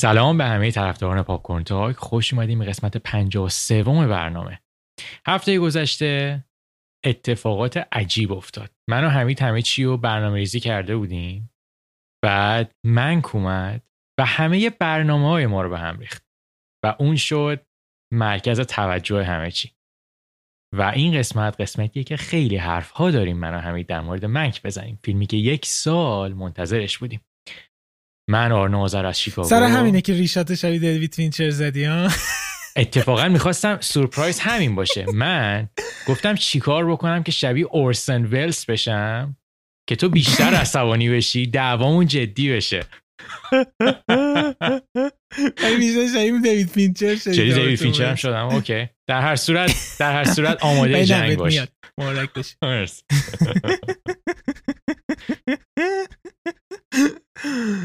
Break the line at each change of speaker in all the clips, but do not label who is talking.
سلام به همه طرفداران پاپ کورن تاک. خوش اومدیم قسمت 53 برنامه. هفته گذشته اتفاقات عجیب افتاد. من و حمید همه چی رو برنامه ریزی کرده بودیم. بعد من اومد و همه برنامه های ما رو به هم ریخت. و اون شد مرکز توجه همه چی. و این قسمت قسمتیه که خیلی حرف ها داریم من و حمید در مورد منک بزنیم. فیلمی که یک سال منتظرش بودیم. من آرنوزر از شیکاگو
سر همینه که ریشات شبیه دیوید فینچر زدی ها؟
اتفاقا می‌خواستم سورپرایز همین باشه. من گفتم چیکار بکنم که شبیه اورسن ولز بشم؟ که تو بیشتر عصبانی بشی دعوامون جدی بشه.
بیشتر شبیه دیوید فینچر شدی
دیوید فینچر هم شدم. OK. در هر صورت در هر صورت آماده جنگ باش.
مبارک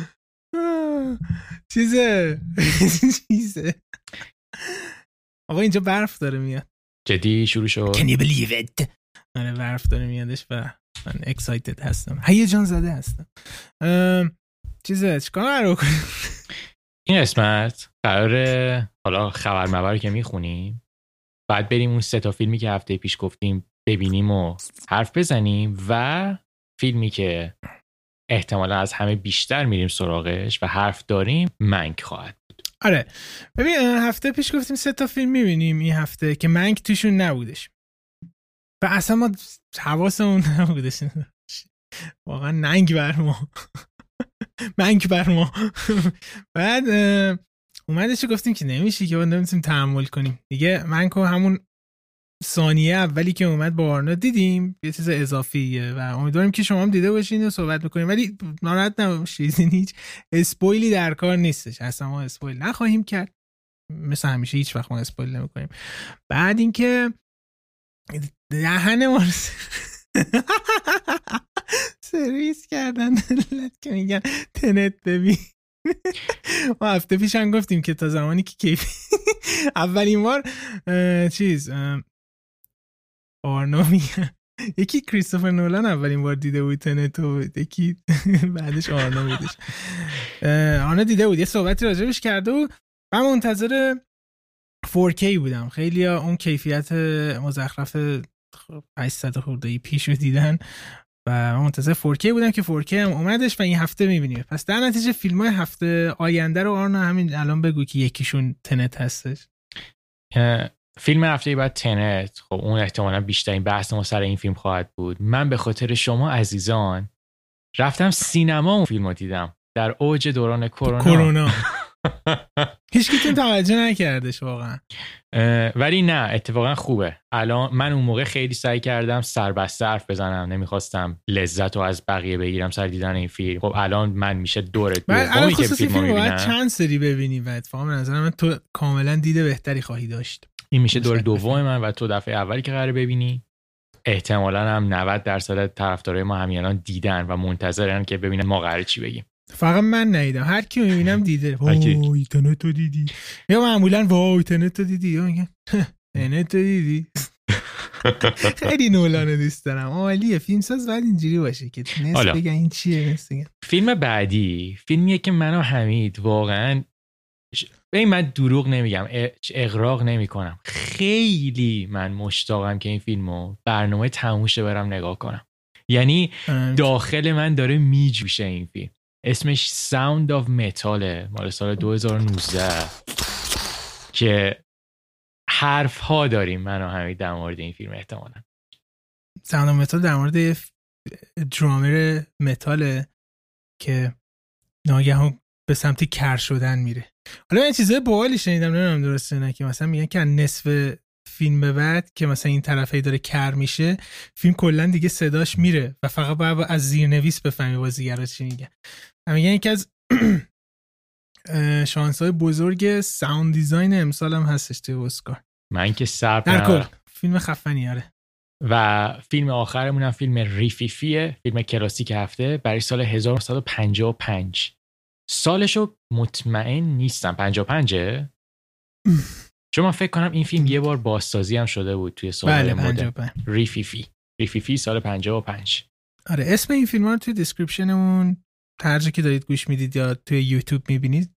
چیزه. چیزه. آقا اینجا برف داره میاد.
جدی شروع شد.
Can you believe it? آره برف داره میادش و من اکسایتد هستم. هیجان زده هستم. چیزه چیکار کنیم
این قسمت قرار حالا خبر مبر که می‌خونیم بعد بریم اون سه تا فیلمی که هفته پیش گفتیم ببینیم و حرف بزنیم و فیلمی که احتمالا از همه بیشتر میریم سراغش و حرف داریم منک خواهد بود.
آره. ببین هفته پیش گفتیم سه تا فیلم می‌بینیم این هفته که منک توشون نبودش. و اصلا ما حواسمون نبودش. واقعا ننگ بر ما. منک بر ما. بعد اومدش گفتیم که نمیشه که نمی‌تونیم تحمل کنیم. دیگه منکو همون ثانیه اولی که اومد با آرنا دیدیم یه چیز اضافیه و امیدواریم که شما هم دیده باشین و صحبت بکنیم ولی ناراحت نباشید هیچ اسپویلی در کار نیستش. اصلا ما اسپویل نخواهیم کرد. مثل همیشه هیچ وقت ما اسپویل نمی‌کنیم. بعد اینکه دهن ما سرویس کردن. که میگن تنت ببین. ما هفته پیش هم گفتیم که تا زمانی که کیف اولین بار چیز آرنا یکی کریستوفر نولان اولین بار دیده بود تنتو یکی بعدش آرنا بودش. آرنا دیده بود. یه صحبتی راجبش کرده و من منتظر 4K بودم. خیلی اون کیفیت مزخرف 800 خورده ای پیش رو دیدن و من منتظر 4K بودم که 4K هم اومدش و این هفته می‌بینیم. پس در نتیجه فیلم های هفته آینده رو آرنا همین الان بگو که یکیشون تنت هستش.
فیلم هفته بعد تنت. خب اون احتمالا بیشترین بحث ما سر این فیلم خواهد بود. من به خاطر شما عزیزان رفتم سینما اون فیلم رو دیدم. در اوج دوران کرونا.
کرونا. هیچ توجه نکردش واقعا.
ولی نه اتفاقا خوبه. الان من اون موقع خیلی سعی کردم سربسته حرف بزنم. نمی‌خواستم لذت رو از بقیه بگیرم سر دیدن این فیلم. خب الان من میشه دورت
دومی که فیلم باید چند سری ببینی و اتفاقا نظر من تو کاملا دیده بهتری خواهی داشت.
این میشه دور دوم من و تو دفعه اولی که قرار ببینی. احتمالا هم 90 درصد طرفدارای ما همین الان دیدن و منتظرن که ببینن ما قرار چی بگیم.
فقط من ندیدم. هر کی می‌بینم دیده. وای تنت دیدی. یا معمولا وای تنت دیدی. یا میگن تنت دیدی. خیلی نولانو دوست دارم. عالیه. فیلم ساز باید اینجوری باشه که نصف بگن این چیه
فیلم بعدی فیلمیه که من و حمید واقعا این من دروغ نمیگم اغراق نمی کنم خیلی من مشتاقم که این فیلمو برنامه تموشه برم نگاه کنم. یعنی داخل من داره میجوشه این فیلم. اسمش Sound of Metal ه مال سال 2019 که حرف ها داریم من و حمید در مورد این فیلم احتمالا.
Sound of Metal در مورد drummer metal ه که ناگهان به سمت کر شدن میره. حالا این چیزای باحالی شنیدم نمی‌دونم درسته نه که مثلا میگن که نصف فیلم به بعد که مثلا این طرفی داره کر میشه فیلم کلا دیگه صداش میره و فقط باید از زیرنویس بفهمی بازیگرا چی میگن. میگن یکی از شانس های بزرگ sound design امسال هم هستش توی اسکار.
من که سر
کل. فیلم خفنی آره.
و فیلم آخرمون هم فیلم ریفیفیه فیلم کلاسیک هفته برای سال 1955 سالشو مطمئن نیستم. 55 چون من فکر کنم این فیلم یه بار بازسازی هم شده بود توی سال
بله مدرن.
ریفیفی. ریفیفی سال 55
آره اسم این فیلم رو توی description مون درجه که دارید گوش می‌دید یا توی یوتیوب می‌بینید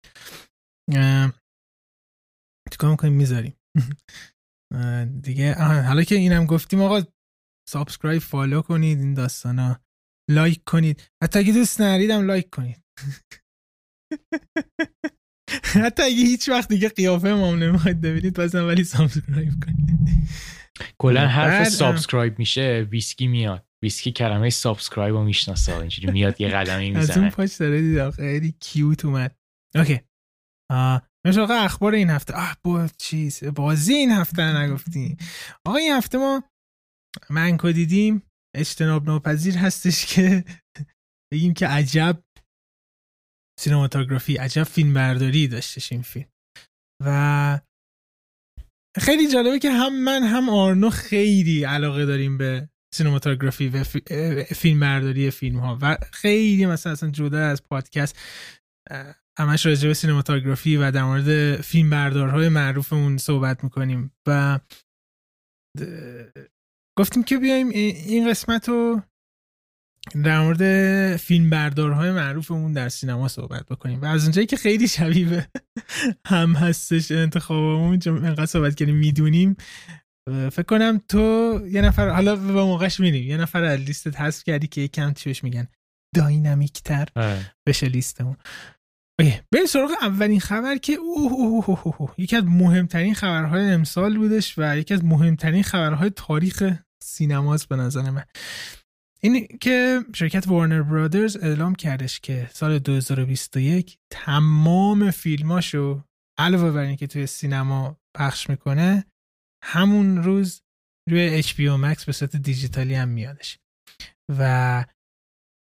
چیکار می‌کنیم؟ می‌ذاریم. دیگه حالا که اینم گفتیم آقا subscribe follow کنید این داستانا like کنید. حتی اگه دوست ندارید هم like کنید. حتی اگه هیچ وقت دیگه قیافه ما نمی‌خواید ببینید بازم ولی subscribe کنید.
کلا حرف subscribe میشه ویسکی میاد. ویسکی کلمه subscribe رو می‌شناسه اینجوری میاد یه قدمی می‌زنه
از اون پاش داره دیدم خیلی cute اومد. اوکی. مثل آقا اخبار این هفته. آه با چیز بازی این هفته نگفتیم. آقا این هفته ما منکو دیدیم اجتناب ناپذیر هستش که بگیم که عجب سینماتوگرافی عجب فیلم برداری داشتش این فیلم. و خیلی جالبه که هم من هم آرنو خیلی علاقه داریم به سینماتوگرافی و فیلم برداری فیلم ها و خیلی مثلا اصلا جدا از پادکست همش راجع به سینماتوگرافی و در مورد فیلم بردارهای معروفمون صحبت می‌کنیم و گفتیم که بیایم این قسمت رو در مورد فیلم بردارهای معروفمون در سینما صحبت بکنیم. و از اونجایی که خیلی شبیه هم هستش انتخابمون چون انقدر صحبت کردیم می‌دونیم. فکر کنم تو یه نفر حالا به موقعش میریم. یه نفر از لیستت حذف کردی که یکم چیش میگن داینامیک تر آره. بشه لیستمون. بریم سراغ اولین خبر که اوه اوه اوه اوه. یکی از مهمترین خبرهای امسال بودش و یکی از مهمترین خبرهای تاریخ سینماست به نظر من. این که شرکت وارنر برادرز اعلام کردش که سال 2021 تمام فیلماشو علاوه بر اینکه توی سینما پخش می‌کنه همون روز روی HBO Max به صورت دیجیتالی هم میادش. و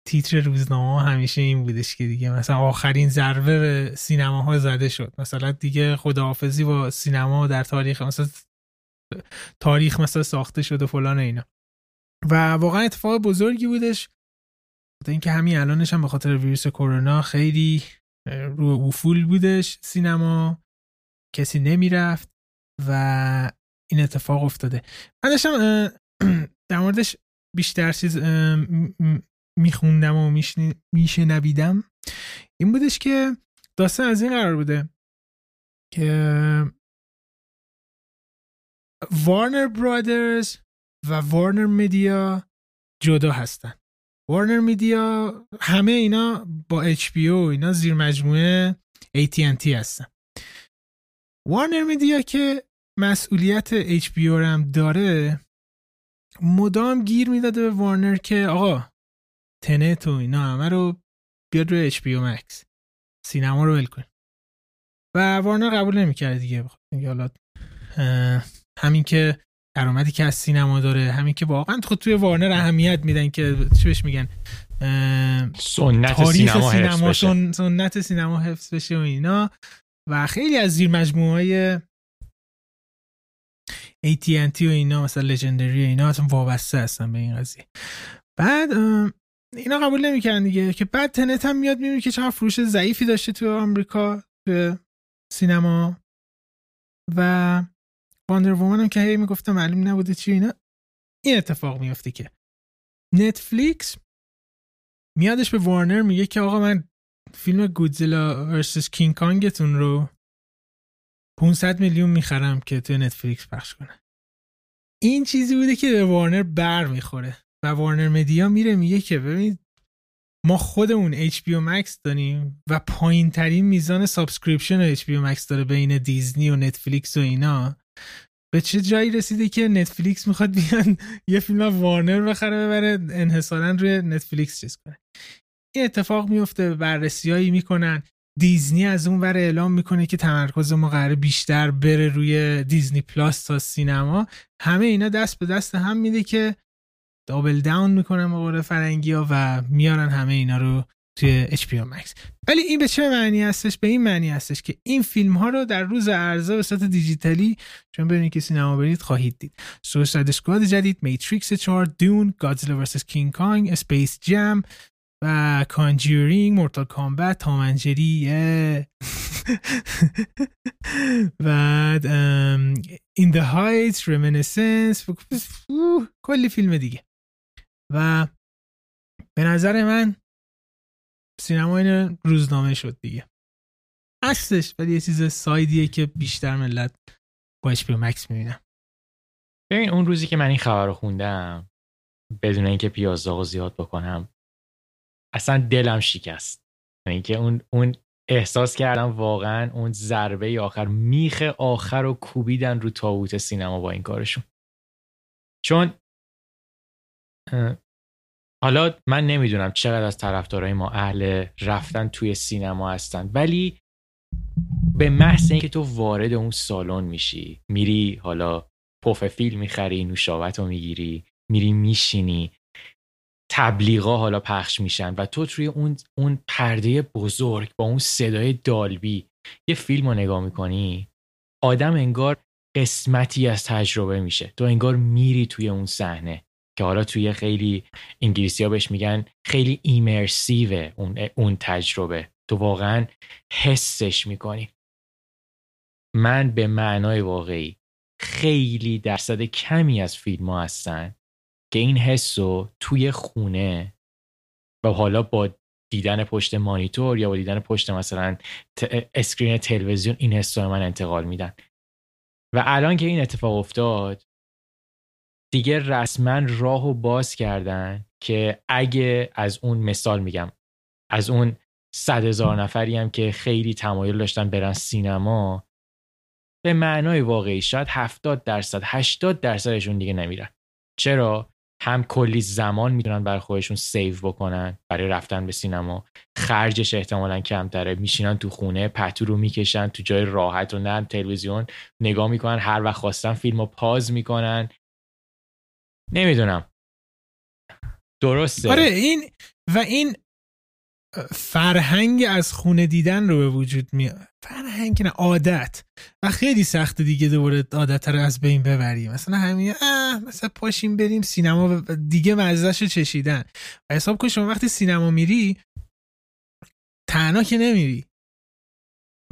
تیتر روزنامه همیشه این بودش که دیگه مثلا آخرین ضربه به سینماها زده شد. مثلا دیگه خداحافظی با سینما در تاریخ مثلا تاریخ مثلا ساخته شده فلان اینا. و واقعا اتفاق بزرگی بودش. اینکه همین الانش هم به خاطر ویروس کرونا خیلی رو افول بودش سینما. کسی نمی‌رفت و این اتفاق افتاده. من داشتم در موردش بیشتر چیز میخوندم و میشنویدم این بودش که داستان از این قرار بوده که وارنر برادرز و وارنر میدیا جدا هستن. وارنر میدیا همه اینا با اچ پی او اینا زیر مجموعه AT&T هستن. WarnerMedia که مسئولیت HBO هم داره مدام گیر می‌داده به Warner که آقا Tenet و اینا همه رو بیاد روی HBO Max سینما رو ول کن. و Warner قبول نمی‌کرد دیگه. حالا همین که درآمدی که از سینما داره همین که واقعا خود توی Warner اهمیت میدن که چی بهش میگن
سنت سینما, سینما
سن، سنت سینما حفظ بشه و اینا. و خیلی از زیر مجموعه های AT&T و اینا مثلا لژندری اینا اصلا وابسته هستن به این قضیه. بعد اینا قبول نمی‌کردن دیگه که بعد تنت هم میاد می‌بینی که چقدر فروش ضعیفی داشته تو آمریکا تو سینما. و واندر وومن هم که هی می‌گفته معلوم نبوده چی اینا این اتفاق میفته که نتفلیکس میادش به وارنر میگه که آقا من فیلم گودزیلا versus کینگ کانگتون رو 500 میلیون می‌خرم که تو نتفلیکس پخش کنه. این چیزی بوده که به وارنر بر می‌خوره و وارنر مدیا میره میگه که ببینید ما خودمون HBO Max داریم و پایین ترین میزان subscription HBO Max داره بین دیزنی و نتفلیکس و اینا. به چه جایی رسیده که نتفلیکس می‌خواد بیان یه فیلم وارنر بخره ببره انحصارا روی نتفلیکس چیز کنه. این اتفاق میفته بررسیایی می‌کنن. دیزنی از اون ور اعلام می‌کنه که تمرکز ما قرار بیشتر بره روی دیزنی پلاس تا سینما. همه اینا دست به دست هم میده که double down می‌کنن به فرنگی ها و میارن همه اینا رو توی HBO Max ولی این به چه معنی هستش؟ به این معنی هستش که این فیلم ها رو در روز عرضه به صورت دیجیتالی چون ببینید که سینما برید خواهید دید. Suicide Squad جدید Matrix 4 Dune Godzilla vs King Kong Space Jam و Conjuring Mortal Kombat Tom and Jerry بعد In the Heights Reminiscence کلی فیلم دیگه. و به نظر من سینما این روزنامه شد دیگه. هستش ولی یه چیز سایدیه که بیشتر ملت با اچ مکس می‌بینم
ببین اون روزی که من این خبر رو خوندم بدون اینکه پیازداغ زیاد بکنم اصلا دلم شکست. یعنی اینکه اون اون احساس کردم واقعا اون ضربه آخر میخ آخر رو کوبیدن رو تابوت سینما با این کارشون. چون حالا من نمی‌دونم چقدر از طرفدارای ما اهل رفتن توی سینما هستن ولی به محض اینکه تو وارد اون سالن میشی میری حالا پف فیلم می‌خری نوشابت رو می‌گیری میری میشینی تبلیغا حالا پخش میشن و تو توی اون اون پرده بزرگ با اون صدای دالبی یه فیلم رو نگاه می‌کنی آدم انگار قسمتی از تجربه میشه. تو انگار میری توی اون صحنه. که حالا توی خیلی انگلیسی ها بهش میگن خیلی ایمرسیو اون, اون تجربه. تو واقعا حسش می‌کنی. من به معنای واقعی خیلی درصد کمی از فیلم ها هستن که این حس رو توی خونه و حالا با دیدن پشت مانیتور یا با دیدن پشت مثلا اسکرین تلویزیون این حس رو من انتقال میدن و الان که این اتفاق افتاد دیگه رسما راه و باز کردن که اگه از اون مثال میگم از اون صد هزار نفری هم که خیلی تمایل داشتن برن سینما به معنای واقعی شاید 70 درصد 80 درصدشون دیگه نمیرن. چرا؟ هم کلی زمان می‌تونن برای خودشون سیو بکنن برای رفتن به سینما. خرجش احتمالا کمتره. میشینن تو خونه پتو رو می‌کشن تو جای راحت و نرم تلویزیون نگاه می‌کنن هر وقت خواستن فیلم رو پاز می‌کنن. نمی‌دونم. درسته.
آره این و این فرهنگ از خونه دیدن رو به وجود میاد. فرهنگ نه عادت. و خیلی سخت دیگه دوباره عادت رو از بین ببریم. مثلا همین مثلا پاشیم بریم سینما دیگه مزدش رو چشیدن. و حساب کن شما وقتی سینما میری تنها که نمیری.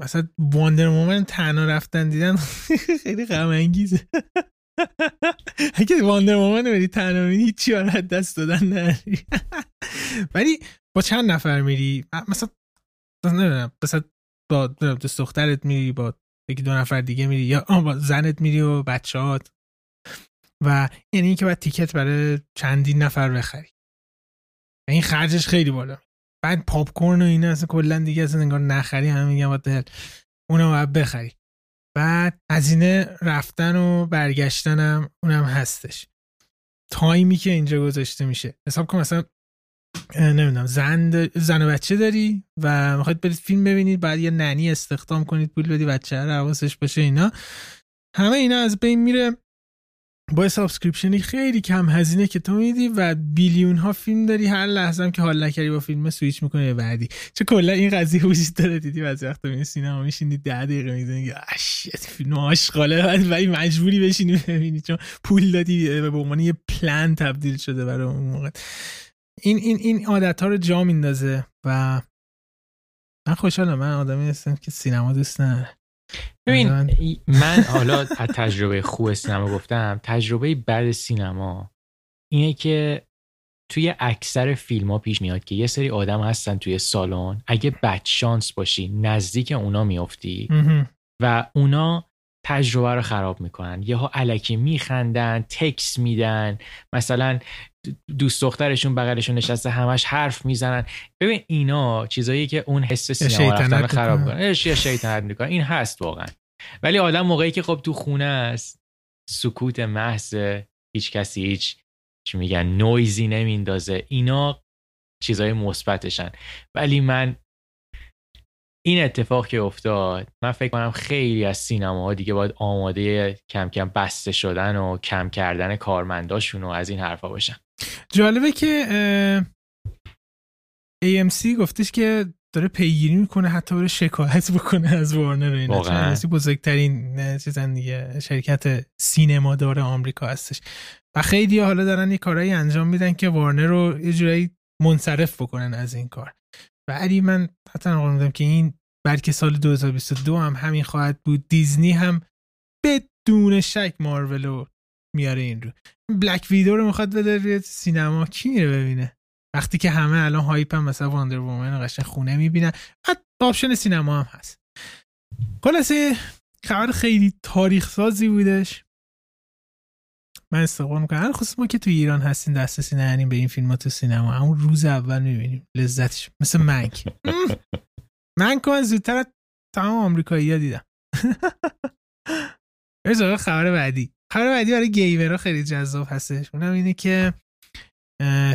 مثلا واندر مومن تنها رفتن دیدن خیلی غم انگیزه اگه واندر مومن بری تنها میری هیچی دست دادن نری ولی با چند نفر میری؟ مثلا نمی‌دونم مثلا با دوست دخترت میری با یکی دو نفر دیگه میری یا با زنت میری و بچهات و یعنی اینکه باید تیکت برای چندین نفر بخری. این خرجش خیلی بالا. بعد پاپ کورن و اینا اصلا کلا دیگه اصلا انگار نخری همه میگن باید اونم باید بخری. بعد هزینه رفتن و برگشتنم اونم هستش. تایمی که اینجا گذاشته میشه. حساب کن مثلا نمی‌دونم زن زن و بچه داری و می‌خواید برید فیلم ببینید بعد یه nanny استخدام کنید پول بدی بچه رو حواسش باشه اینا. همه اینا از بین میره. با subscription ی خیلی کم هزینه که تو میدی و billion ها فیلم داری هر لحظه هم که حال نکردی با فیلم سویچ می‌کنه بعدی. چه کلا این قضیه وجود داره. دیدی بعضی وقتا می سینما میشینی 10 دقیقه می‌زنی اش فیلم آشغاله. ولی مجبوری بشینی ببینی چون پول دادی به عنوان یه پلن تبدیل شده برای اون موقع. این این این عادت ها رو جا میندازه و من خوشحالم. من آدمی هستم که سینما دوست ندارم.
ببین من حالا از تجربه خوب سینما گفتم تجربه بد سینما اینه که توی اکثر فیلم ها پیش میاد که یه سری آدم هستن توی سالن. اگه بد شانس باشی نزدیک اونا میافتی. و اونا تجربه رو خراب می‌کنن. یهو علکی میخندن تکس میدن. مثلا دوست دخترشون بغلشون نشسته همش حرف می‌زنن. ببین اینا چیزایی که اون حس سینما رفتن خراب کنه یا شیطنت می‌کنه. این هست واقعا. ولی آدم موقعی که خب تو خونه است سکوت محض هیچ کسی هیچ چی میگن نویزی نمیندازه. اینا چیزای مثبتشن. ولی من این اتفاق که افتاد من فکر کنم خیلی از سینما دیگه باید آماده کم کم بسته شدن و کم کردن کارمنداشون و از این حرفا باشن
جالبه که AMC گفتش که داره پیگیری می‌کنه حتی بره شکایت بکنه از وارنر اینا. بزرگترین چیزن دیگه شرکت سینما داره آمریکا هستش. و خیلی حالا دارن یه کارهایی انجام میدن که وارنر رو یه جورایی منصرف بکنن از این کار. ولی من حتی میدم که این بلکه سال 2022 هم همین خواهد بود. دیزنی هم بدون شک مارولو میاره این رو. Black Widow رو می‌خواد بده روی سینما. کی میره ببینه؟ وقتی که همه الان hype هم مثلا Wonder Woman قشنگ خونه می‌بینن. بعد option سینما هم هست. خلاصه خبر خیلی تاریخ سازی بودش. من استقبال می‌کنم. خصوص ما که تو ایران هستیم دسترسی نداریم به این فیلم ها تو سینما. همون روز اول می‌بینیم. لذتش. مثل منک. من که زودتر تمام آمریکایی ها دیدم. خبر بعدی. خبر بعدی برای گیمرها خیلی جذاب هستش. اونم اینه که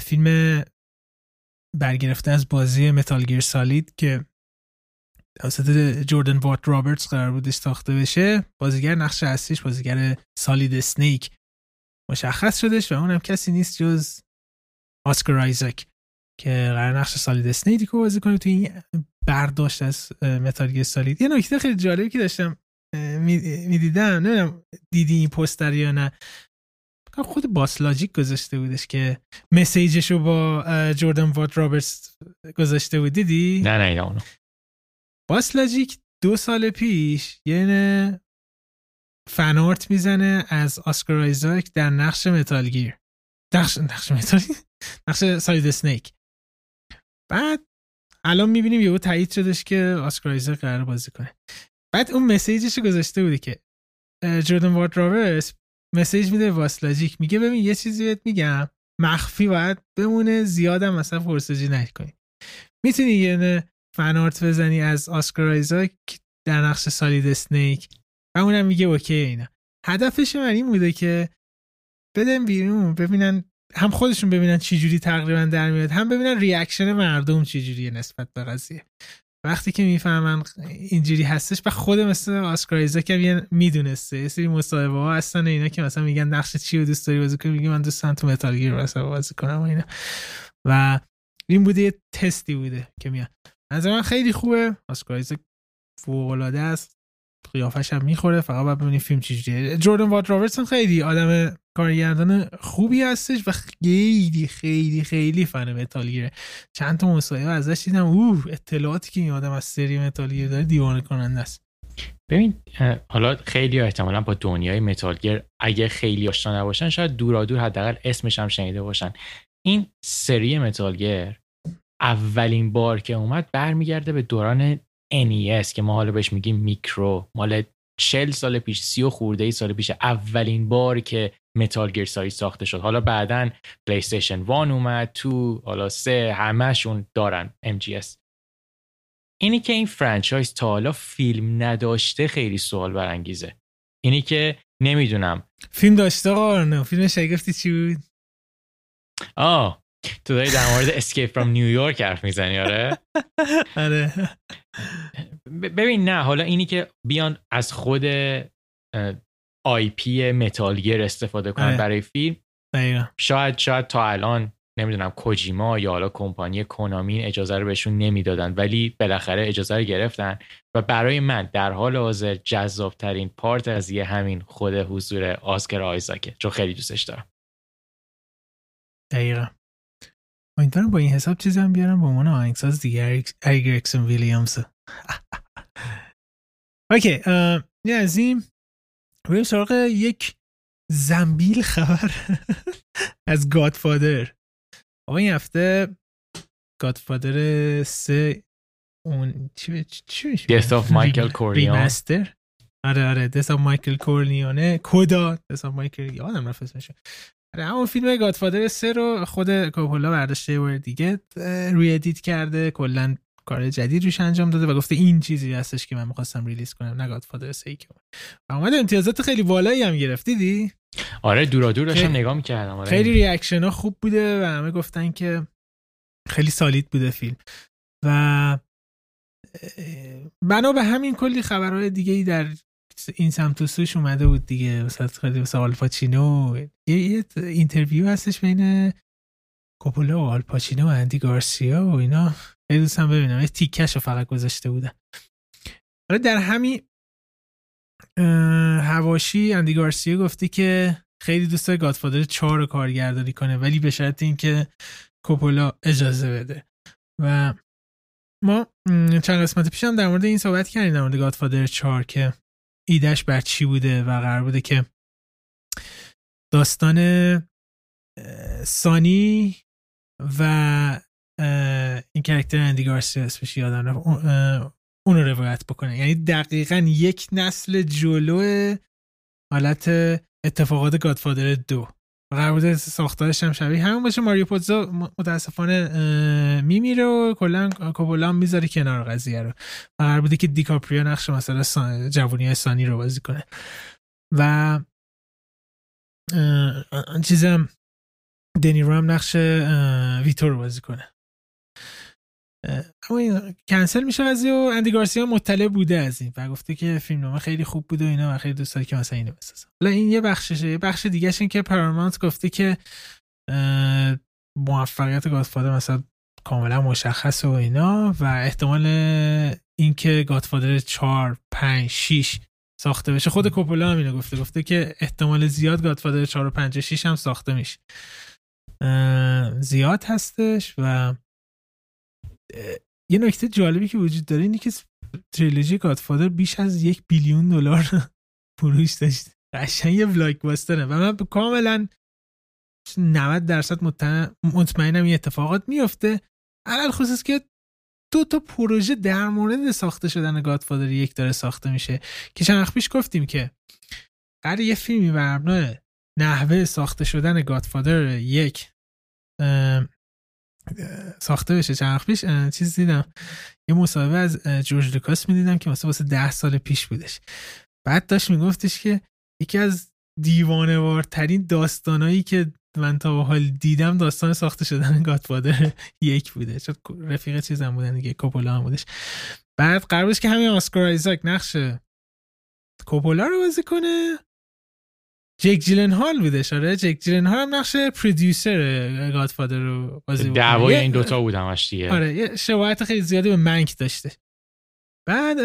فیلم برگرفته از بازی متال گیر سالید که توسط جوردن وات رابرتس قرار بودش ساخته بشه. بازیگر نقش اصلیش بازیگر سالید سنیک مشخص شدش و اونم کسی نیست جز آسکر آیزک که قرار نقش سالید سنیک رو بازی کنه. تو این برداشت از متال سالید یه نکته خیلی جالبی که داشتم می‌دیدم نمی‌دونم دیدی این poster یا نه. خود باس لاجیک گذاشته بودش که message ش رو با جوردن وات رابرتس گذاشته بود. دیدی؟
نه نه اونو.
باس لاجیک دو سال پیش یه fan art می‌زنه از آسکر آیزاک در نقش متالگیر نقش نقش متال نقش سالید سنیک بعد الان می‌بینیم یهو تایید شدش که آسکر آیزاک قرار بازی کنه. بعد اون message ش گذاشته بودی که جوردن وات رابرتس message میده باس لاجیک میگه ببین یه چیزی بهت میگم مخفی باید بمونه زیادم مثلا فرسجی نکنی. می‌تونی یه fan art بزنی از آسکر آیزاک در نقش سالید سنیک. و اونم میگه okay اینا. هدفش من این بوده که بدن بیرون ببینن هم خودشون ببینن چی جوری تقریبا در میاد هم ببینن reaction مردم چی جوریه نسبت به قضیه. وقتی که می‌فهمن اینجوری هستش و خود مثل آسکار ایزاک هم می‌دونسته یه سری مصاحبه ها هستن اینا که مثلا میگن نقش چی رو دوست داری بازی کنی میگه من دوست تو متال گیر مثلا بازی کنم و اینا. و این بوده یه تستی بوده که میاد. از من خیلی خوبه. آسکار ایزاک فوق است. قیافش هم می‌خوره. فقط باید ببینید فیلم چجوریه جوردن وات رابرتسون خیلی آدم کارگردان خوبی هستش و خیلی خیلی خیلی فن متالگیره چند تا مصاحبه ازش دیدم. اوه اطلاعاتی که این آدم از سری متالگیر داره دیوانه کننده است.
ببین حالا خیلی احتمالا با دنیای متالگیر اگه خیلی آشنا نباشن شاید دورا دور حداقل اسمش هم شنیده باشن. این سری متالگیر اولین بار که اومد برمیگرده به دوران NES که ما حالا بهش میگیم میکرو. مال 40 سال پیش سی و خورده ای سال پیش اولین بار که متال گیر ساخته شد. حالا بعدا پلی استیشن 1 اومد تو حالا سه همشون دارن MGS اینی که این franchise تا حالا فیلم نداشته خیلی سوال برانگیزه. اینی که نمی‌دونم.
فیلم داشته قانع فیلم شگفتی چی بود؟
آه تو داری در مورد Escape from New York حرف می‌زنی آره؟
آره.
ببین نه. حالا اینی که بیان از خود IP متالگیر استفاده کنن. برای فیلم. شاید شاید تا الان نمی‌دونم کوجیما یا حالا کمپانی کونامی این اجازه رو بهشون نمی‌دادن ولی بالاخره اجازه رو گرفتن. و برای من در حال حاضر جذاب ترین پارت از یه همین خود حضور آسکر آیزاکه چون خیلی دوستش دارم.
دقیقا. امیدوارم با این حساب چیزی هم بیارم با عنوان آهنگساز دیگه اریگرکسون ویلیامز. اوکی یه از این بریم سراغ یک زنبیل خبر از گادفادر آقا این هفته Godfather سه اون چی چی میشه؟
Death of Michael
Corleone. آره آره Death of Michael Corleone. Coda؟ Death of Michael یادم رفت اسمش. آره همون فیلم Godfather سه رو خود کوپولا برداشته و دیگه روی edit کرده کلا کار جدید روش انجام داده و گفته این چیزی هستش که من می‌خواستم release کنم نه Godfather سه که و اومد امتیازات خیلی بالایی هم گرفت دیدی؟
آره دورا دور داشتم نگاه می‌کردم آره.
خیلی reaction ها خوب بوده و همه گفتن که خیلی solid بوده فیلم. و بنا به همین کلی خبرهای دیگه ای در این سمت و سوش اومده بود دیگه. مثلا خیلی مثلا آلپاچینو یه, interview هستش بین کوپولا و آلپاچینو و اندی گارسیا و اینا. خیلی دوستم ببینم. یه تیکش رو فقط گذاشته بودن حالا در همین هواشی اندی گارسیا گفتی که خیلی دوست داره گادفادر چهار رو کارگردانی کنه ولی به شرط اینکه کوپولا اجازه بده. و ما چند قسمت پیشم در مورد این صحبت کردیم در مورد گادفادر 4 که ایدهش بر چی بوده و قرار بوده که داستان سانی و این کرکتر اندی گارسیا اسمش یادم اون رو روایت بکنه. یعنی دقیقا یک نسل جلو حالت اتفاقات گادفادر دو. قرار بوده ساختارش هم شبیه همون باشه. ماریو پوزا متاسفانه میمیره و کلا کوپولا می‌ذاره کنار قضیه رو. قرار بوده که دیکاپریو نقش مثلا. جوونی سانی رو بازی کنه. و چیزم دنی هم نقش ویتور رو بازی کنه. اما این کنسل میشه قضیه و اندی گارسیا مطلع بوده از این و گفته که فیلم نامه خیلی خوب بوده و اینا و خیلی دوست که مثلا اینو بسازم حالا این یه بخششه. یه بخش دیگه این که پرامانت گفته که موفقیت گادفادر مثلا کاملا مشخص و اینا و احتمال اینکه گادفادر 4 5 6 ساخته بشه. خود کوپولا هم اینو گفته. گفته که احتمال زیاد گادفادر 4 و 5 و 6 هم ساخته میشه. زیاد هستش و یه نکته جالبی که وجود داره اینه که تریلوژی گادفادر بیش از یک بیلیون دلار فروش داشت. قشنگ یه بلاک باستره و من کاملا 90 درصد مطمئنم این اتفاقات میفته علل خصوص که دو تا پروژه در مورد ساخته شدن گادفادر یک داره ساخته میشه. که چند پیش گفتیم که قرار یه فیلمی بر نحوه ساخته شدن گادفادر یک ساخته بشه چند پیش چیز دیدم. یه مصاحبه از جورج لوکاس می‌دیدم که مثلا واسه ده سال پیش بودش. بعد داشت میگفتش که یکی از دیوانوارترین داستانایی که من تا به حال دیدم داستان ساخته شدن گادفادر یک بوده. چون رفیق چیزم بودن دیگه کوپولا هم بودش. بعد قرار که همین آسکار آیزاک نقش کوپولا رو بازی کنه. جک جیلن هال بوده آره جک جیلن هال هم نقش پرودیوسر گادفادر رو بازی
بود دعوای این دوتا بود همش دیگه.
آره یه شباهت خیلی زیادی به منک داشته. بعد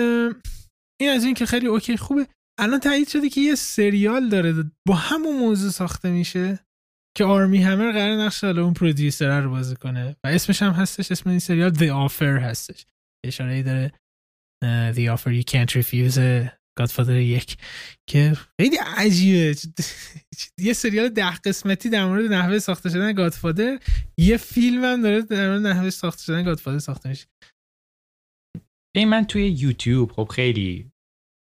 این از این که خیلی اوکی خوبه. الان تایید شده که یه سریال داره با همون موضوع ساخته میشه که آرمی همر قرار نقش اون پرودیوسر رو بازی کنه. و اسمش هم هستش اسم این سریال The Offer هستش. اشاره ای داره The Offer You Can't Refuse گادفادر یک که خیلی عجیبه. یه سریال ده قسمتی در مورد نحوه ساخته شدن گادفادر یه فیلم هم داره در مورد نحوه ساخته شدن گادفادر ساخته میشه.
این من توی یوتیوب خب خیلی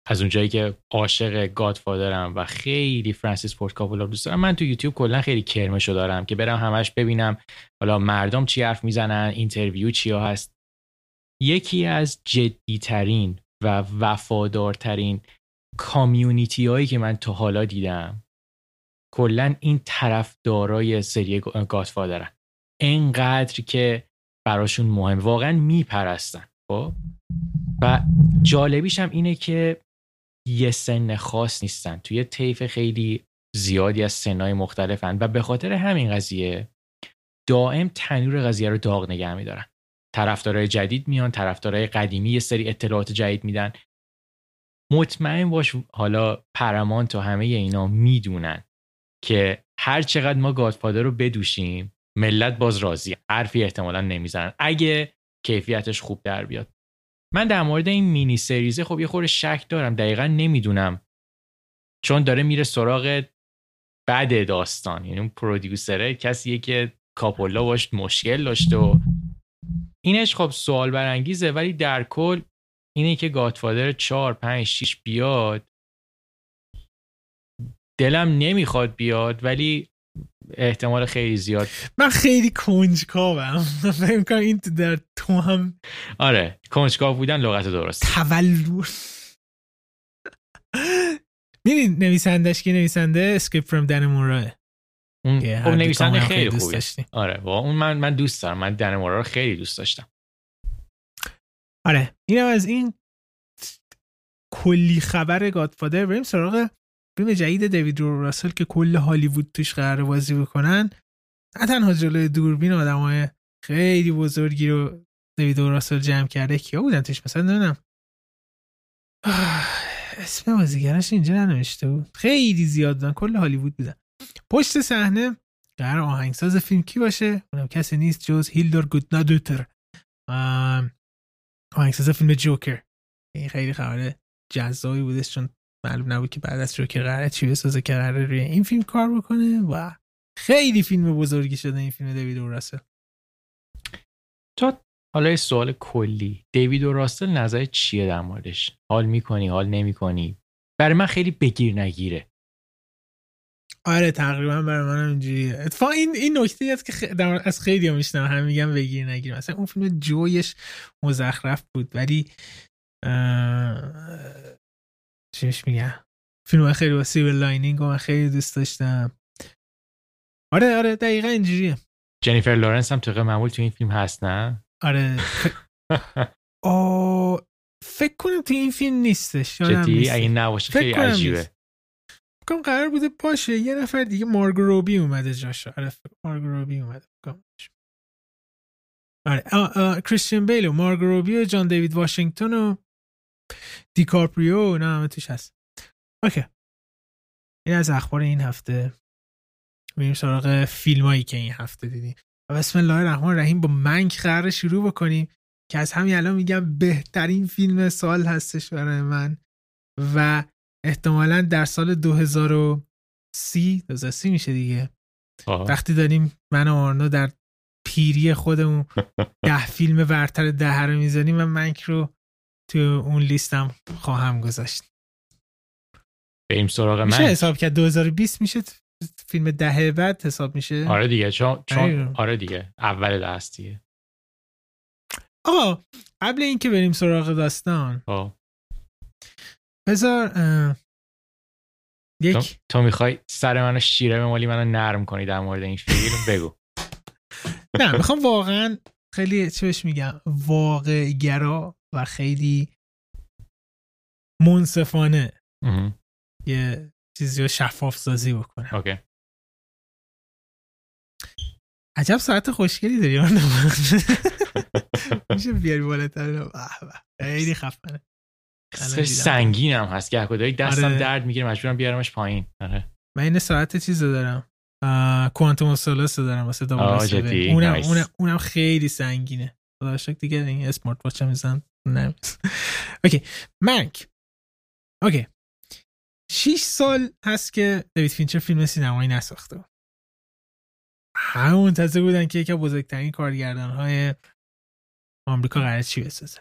از اونجایی که عاشق Godfather م و خیلی فرانسیس فورد کاپولا دوست دارم من تو یوتیوب کلا خیلی کرمشو دارم که برم همش ببینم حالا مردم چی حرف می‌زنن interview چیا هست. یکی از جدیترین و وفادارترین community هایی که من تا حالا دیدم کلا این طرفدارای سری Godfather ن. انقدر که براشون مهم واقعا میپرستن خب؟ و جالبیش هم اینه که یه سن خاص نیستن. توی طیف خیلی زیادی از سنهای مختلفن و به خاطر همین قضیه دائم تنور قضیه رو داغ نگه میدارن. طرفدارای جدید میان طرفدارای قدیمی یه سری اطلاعات جدید میدن. مطمئن باش حالا پرمانت و همه اینا می‌دونن که هر چقدر ما گادفادر رو بدوشیم ملت باز راضی حرفی احتمالا نمی‌زنن. اگه کیفیتش خوب در بیاد. من در مورد این مینی سریزه خب یه خورده شک دارم. دقیقا نمی‌دونم. چون داره میره سراغ بد داستان. یعنی اون پرودیوسره کسیه که کاپولا باش مشکل داشته و اینش خب سوال برانگیزه ولی در کل اینه که گادفادر 4 5 6 بیاد دلم نمی‌خواد بیاد ولی احتمال خیلی زیاد.
من خیلی کنجکاوم. فکر کنم این در تو هم
آره کنجکاو بودن لغت درست.
تولور میدین نویسندش که نویسنده؟ اسکریپت فرام دن موراه
اون خب نویسنده خیلی خوبه آره اون من من دوست دارم. من دن مورا رو خیلی دوست داشتم.
آره اینم از این کلی خبر گادفادر بریم سراغ فیلم جدید دیوید رو راسل که کل هالیوود توش قرار بازی بکنن. نه تنها جلوی دوربین های خیلی بزرگی رو دیوید راسل جمع کرده کیا بودن توش؟ مثلا نمی‌دونم. اسم بازیگرش اینجا ننوشته بود. خیلی زیاد بودن کل هالیوود بودن. پشت صحنه قرار آهنگساز فیلم کی باشه؟ اونم کسی نیست جز هیلدر گودنادوتر. آهنگساز فیلم جوکر. این خیلی خبر جذابی بودش چون معلوم نبود که بعد از جوکر قراره چی بسازه که قراره روی این فیلم کار بکنه و خیلی فیلم بزرگی شده این فیلم دیوید اوراسل
تو حالا یه سوال کلی. دیوید و راستل نظر چیه در موردش؟ حال می‌کنی حال نمی‌کنی؟ برای من خیلی بگیر نگیره.
آره تقریبا برای من اینجوریه. اتفاقا این این نکته است که خ... از خیلی هم میشنم هم میگم بگیر نگیر. مثلا اون فیلم جویش مزخرف بود ولی اه... چیش میگم فیلم خیلی با سیبل لاینینگ و من خیلی دوست داشتم. آره آره دقیقا اینجوریه.
جنیفر لورنس هم طبق معمول تو این فیلم هست نه؟
آره آ فکر کنم تو این فیلم نیستش
جدی؟ اگه نباشه خیلی عجیبه.
کم قرار بوده باشه. یه نفر دیگه مارگو رابی اومده جاش آره مارگو رابی اومده. آره کریستیان بیل و مارگو رابی و جان دیوید واشنگتن و دیکاپریو نه همه توش هست. اوکی. این از اخبار این هفته. میریم سراغ فیلم هایی که این هفته دیدیم. و بسم الله الرحمن الرحیم. با منک قرار شروع بکنیم که از همین الان میگم بهترین فیلم سال هستش برای من. و احتمالا در سال 2030 2030 میشه دیگه. آه. وقتی داریم من و آرنو در پیری خودمون ده فیلم برتر ده رو می‌زنیم و منک رو تو اون لیستم خواهم گذاشت.
بریم سراغ من
میشه حساب کرد 2020 میشه فیلم دهه بعد حساب میشه؟
آره دیگه چون, چون آره. دیگه اول دستیه
آقا قبل اینکه بریم سراغ داستان بذار یک.
تو, می‌خوای سر منو شیره مالی منو نرم کنی در مورد این فیلم؟ بگو.
نه می‌خوام واقعا خیلی چه بهش میگم واقع گرا و خیلی منصفانه یه چیزی رو شفاف سازی بکنم.
اوکی.
عجب ساعت خوشگلی داری میشه بیاری بالاتر؟ خیلی خفنه.
سنگین هم هست. که خدایی دستم آره. درد می‌گیره مجبورم بیارمش پایین. آره.
من این ساعت چیز دارم. Quantum Solace دارم واسه اونم, اونم, اونم خیلی سنگینه. خدا دیگه این smart watch میزن نه. اوکی. منک اوکی. 6 سال هست که دیوید فینچر فیلم سینمایی نساخته. همه منتظر بودن که یکی بزرگترین کارگردان های آمریکا قرار چی بسازه.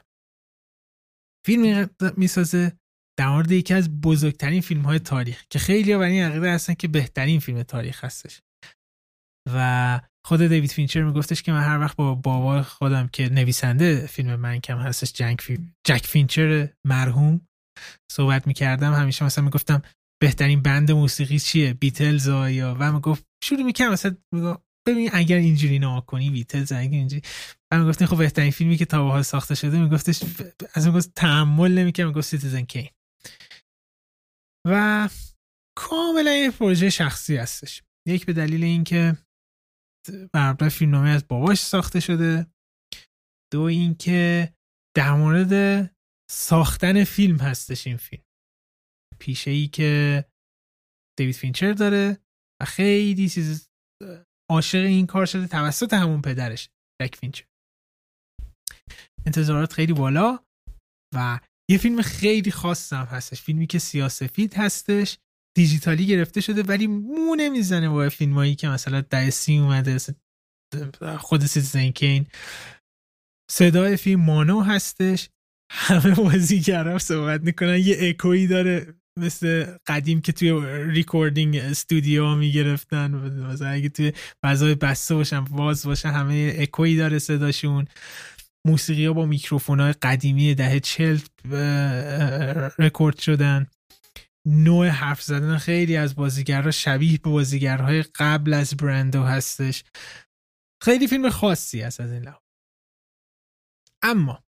فیلم می‌سازه در مورد یکی از بزرگترین فیلم های تاریخ که خیلی برای این عقیده هستن که بهترین فیلم تاریخ هستش. و خود دیوید فینچر میگفتش که من هر وقت با بابا خودم که نویسنده فیلم منکم هستش جک فی... جک فینچر مرحوم صحبت می‌کردم همیشه مثلا می‌گفتم بهترین بند موسیقی چیه؟ بیتلز یا و می‌گفت شروع می‌کردم مثلا می‌گفت ببین اگر اینجوری نگاه کنی بیتلز اگر اینجوری. من می‌گفتم خب بهترین فیلمی که تا ساخته شده میگفتش از می‌گفت تحمل نمی‌کرد می‌گفت Citizen Kane و کاملا یه پروژه شخصی هستش. یک به دلیل اینکه برابر فیلمنامه از باباش ساخته شده. دو اینکه در مورد ساختن فیلم هستش این فیلم. پیشه ای که دیوید فینچر داره و خیلی چیز عاشق این کار شده توسط همون پدرش جک فینچر. انتظارات خیلی بالا و یه فیلم خیلی خاص هم هستش. فیلمی که سیاسفید هستش دیجیتالی گرفته شده ولی مو نمی‌زنه با فیلمایی که مثلا دهه سی اومده خود Citizen Kane. صدای فیلم mono هستش. همه بازیگرا صحبت می‌کنن یه اکویی داره مثل قدیم که توی recording studio می‌گرفتن. مثلا اگه توی فضای بسته باشن باز باشه همه اکویی داره صداشون. موسیقی ها با میکروفون های قدیمی دهه چل رکورد شدن. نوع حرف زدن خیلی از بازیگرها شبیه به بازیگرهای قبل از برندو هستش. خیلی فیلم خاصی است از این لحاظ. اما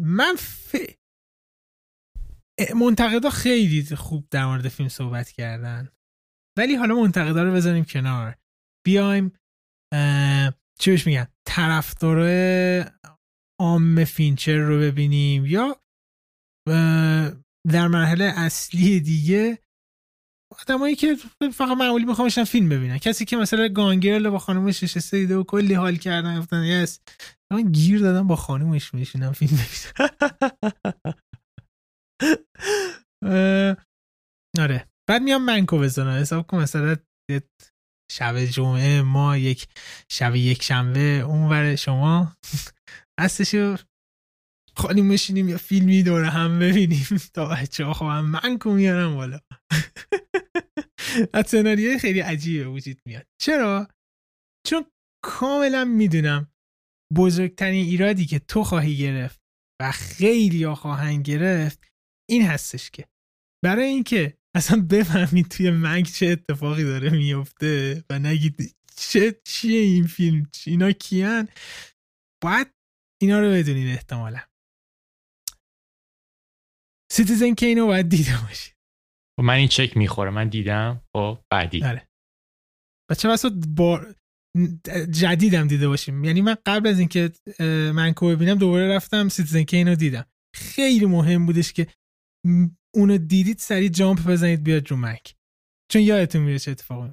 من ف... منتقدا خیلی خوب در مورد فیلم صحبت کردن. ولی حالا منتقدا رو بذاریم کنار. بیایم چی بهش میگن؟ طرفدار عام فینچر رو ببینیم یا در مرحله اصلی دیگه آدمایی که فقط معمولی می‌خوام فیلم ببینن. کسی که مثلا گانگرل با خانومش نشسته دیده و کلی حال کردن گفتن یس من گیر دادم با خانومش میشینم فیلم ببینم. آره. بعد میام منکو بزنم. حساب کن مثلا شب جمعه ما یک شب یک شنبه اونور شما. هستشو خالی میشینیم یا فیلمی دوره هم ببینیم. تا بچه ها خواهم من میارم بالا. از سناریوی خیلی عجیبه وجود میاد. چرا؟ چون کاملا می‌دونم بزرگترین ایرادی که تو خواهی گرفت و خیلی ها خواهند گرفت این هستش که. برای اینکه اصلا بفهمید توی منگ چه اتفاقی داره میفته و نگید چه چیه این فیلم اینا کیان باید اینا رو بدونید احتمالا. Citizen Kane و باید دیده باشید.
خب من این چک می‌خوره من دیدم خب بعدی.
بله و چه با جدیدم دیده باشیم. یعنی من قبل از اینکه منکو ببینم دوباره رفتم Citizen Kane رو دیدم. خیلی مهم بودش که اونو دیدید سریع jump بزنید بیاد رو منک. چون یادتون میره چه اتفاقی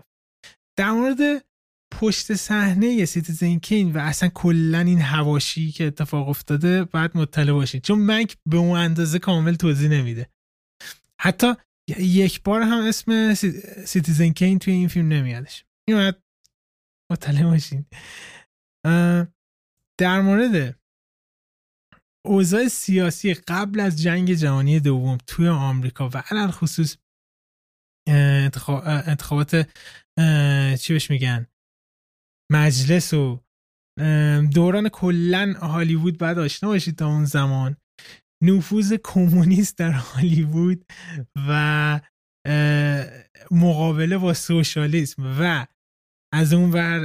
در مورد پشت صحنه Citizen Kane و اصلا کلا این حواشی که اتفاق افتاده باید مطلع باشید چون منک به اون اندازه کامل توضیح نمیده. حتی یک بار هم اسم Citizen Kane توی این فیلم نمیادش. این باید مطلع باشین. در مورد اوضاع سیاسی قبل از جنگ جهانی دوم توی آمریکا و علی‌الخصوص انتخابات چی بهش میگن؟ مجلس و دوران کلا هالیوود بعد آشنا باشید تا اون زمان. نفوذ کمونیست در هالیوود و مقابله با سوشالیسم و از اون ور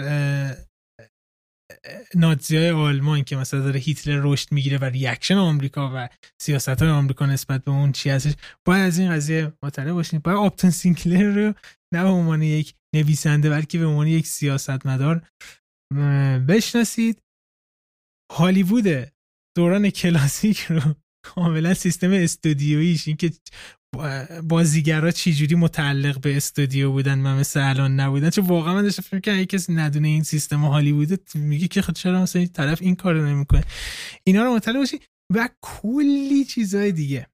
نازی های آلمان که مثلا داره هیتلر رشد می‌گیره و ریاکشن آمریکا و سیاست های آمریکا نسبت به اون چی هستش باید از این قضیه مطلع باشید باید آپتون سینکلر رو نه به عنوان یک نویسنده بلکه به عنوان یک سیاستمدار بشناسید. هالیوود دوران کلاسیک رو کاملا سیستم استودیویش این که بازیگرا چجوری متعلق به استودیو بودن و مثل الان نبودن؟ چون واقعا من داشتم فکر کنم کسی ندونه این سیستم هالیوود میگه که خود خب چرا مثلا این طرف این کارو نمی‌کنه؟ اینا رو مطلع باشی و کلی چیزهای دیگه.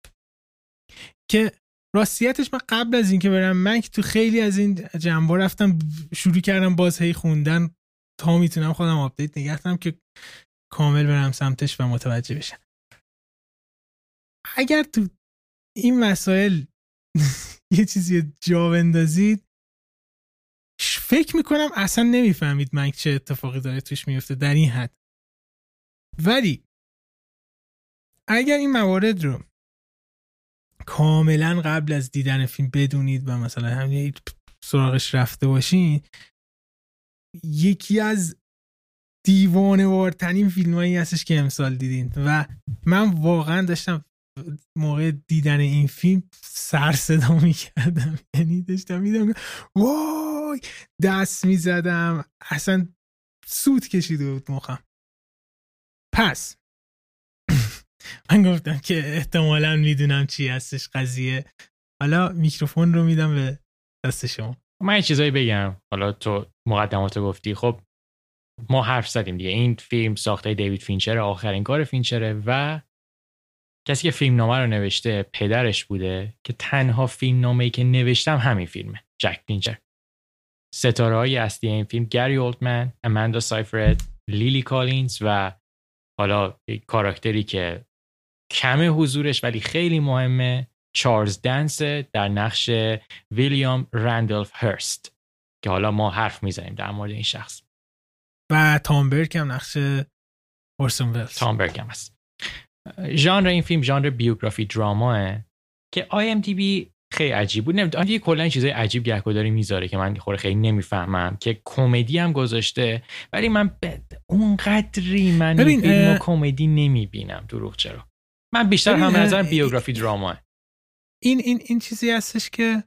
که راستیتش من قبل از اینکه برم من تو خیلی از این جنبا رفتم شروع کردم باز هی خوندن تا می‌تونم خودم update نگه که کامل برم سمتش و متوجه بشم. اگر تو این مسائل یه چیزی جا بندازید. فکر می‌کنم اصلا نمی‌فهمید من چه اتفاقی داره توش میفته در این حد. ولی اگر این موارد رو کاملا قبل از دیدن فیلم بدونید و مثلا همین سراغش رفته باشین یکی از دیوانه وارترین فیلم هایی هستش که امسال دیدین و من واقعا داشتم موقع دیدن این فیلم سر صدا می‌کردم. یعنی داشتم میدم وای دست می‌زدم. اصلا سوت کشیده بود مخم. پس من گفتم که احتمالا می‌دونم چی هستش قضیه. حالا میکروفون رو میدم به دست شما.
من یه چیزایی بگم. حالا تو مقدمات گفتی. خب ما حرف زدیم دیگه. این فیلم ساخته دیوید فینچر آخرین کار فینچره و کسی که فیلم نامه رو نوشته پدرش بوده که تنها فیلم نامه ای که نوشته همین فیلمه جک فینچر. ستاره های اصلی این فیلم گری اولدمن اماندا سایفرد لیلی کالینز و حالا کاراکتری که کم حضورش ولی خیلی مهمه چارلز دنس در نقش ویلیام رندولف هرست که حالا ما حرف می‌زنیم در مورد این شخص.
و تامبرگ هم نقش اورسون ولز.
تامبرگ هم هست. ژانر این فیلم ژانر بیوگرافی دراماه که آی ام بی خیلی عجیب بود. نمی‌دونم یه کلا چیزای عجیب گهگداری می‌ذاره که من خور خیلی نمی‌فهمم که کمدی هم گذاشته ولی من ب... اونقدری من این فیلم کمدی نمی‌بینم دروغ چرا. من بیشتر هم نظر بیوگرافی دراما
این این این چیزی هستش که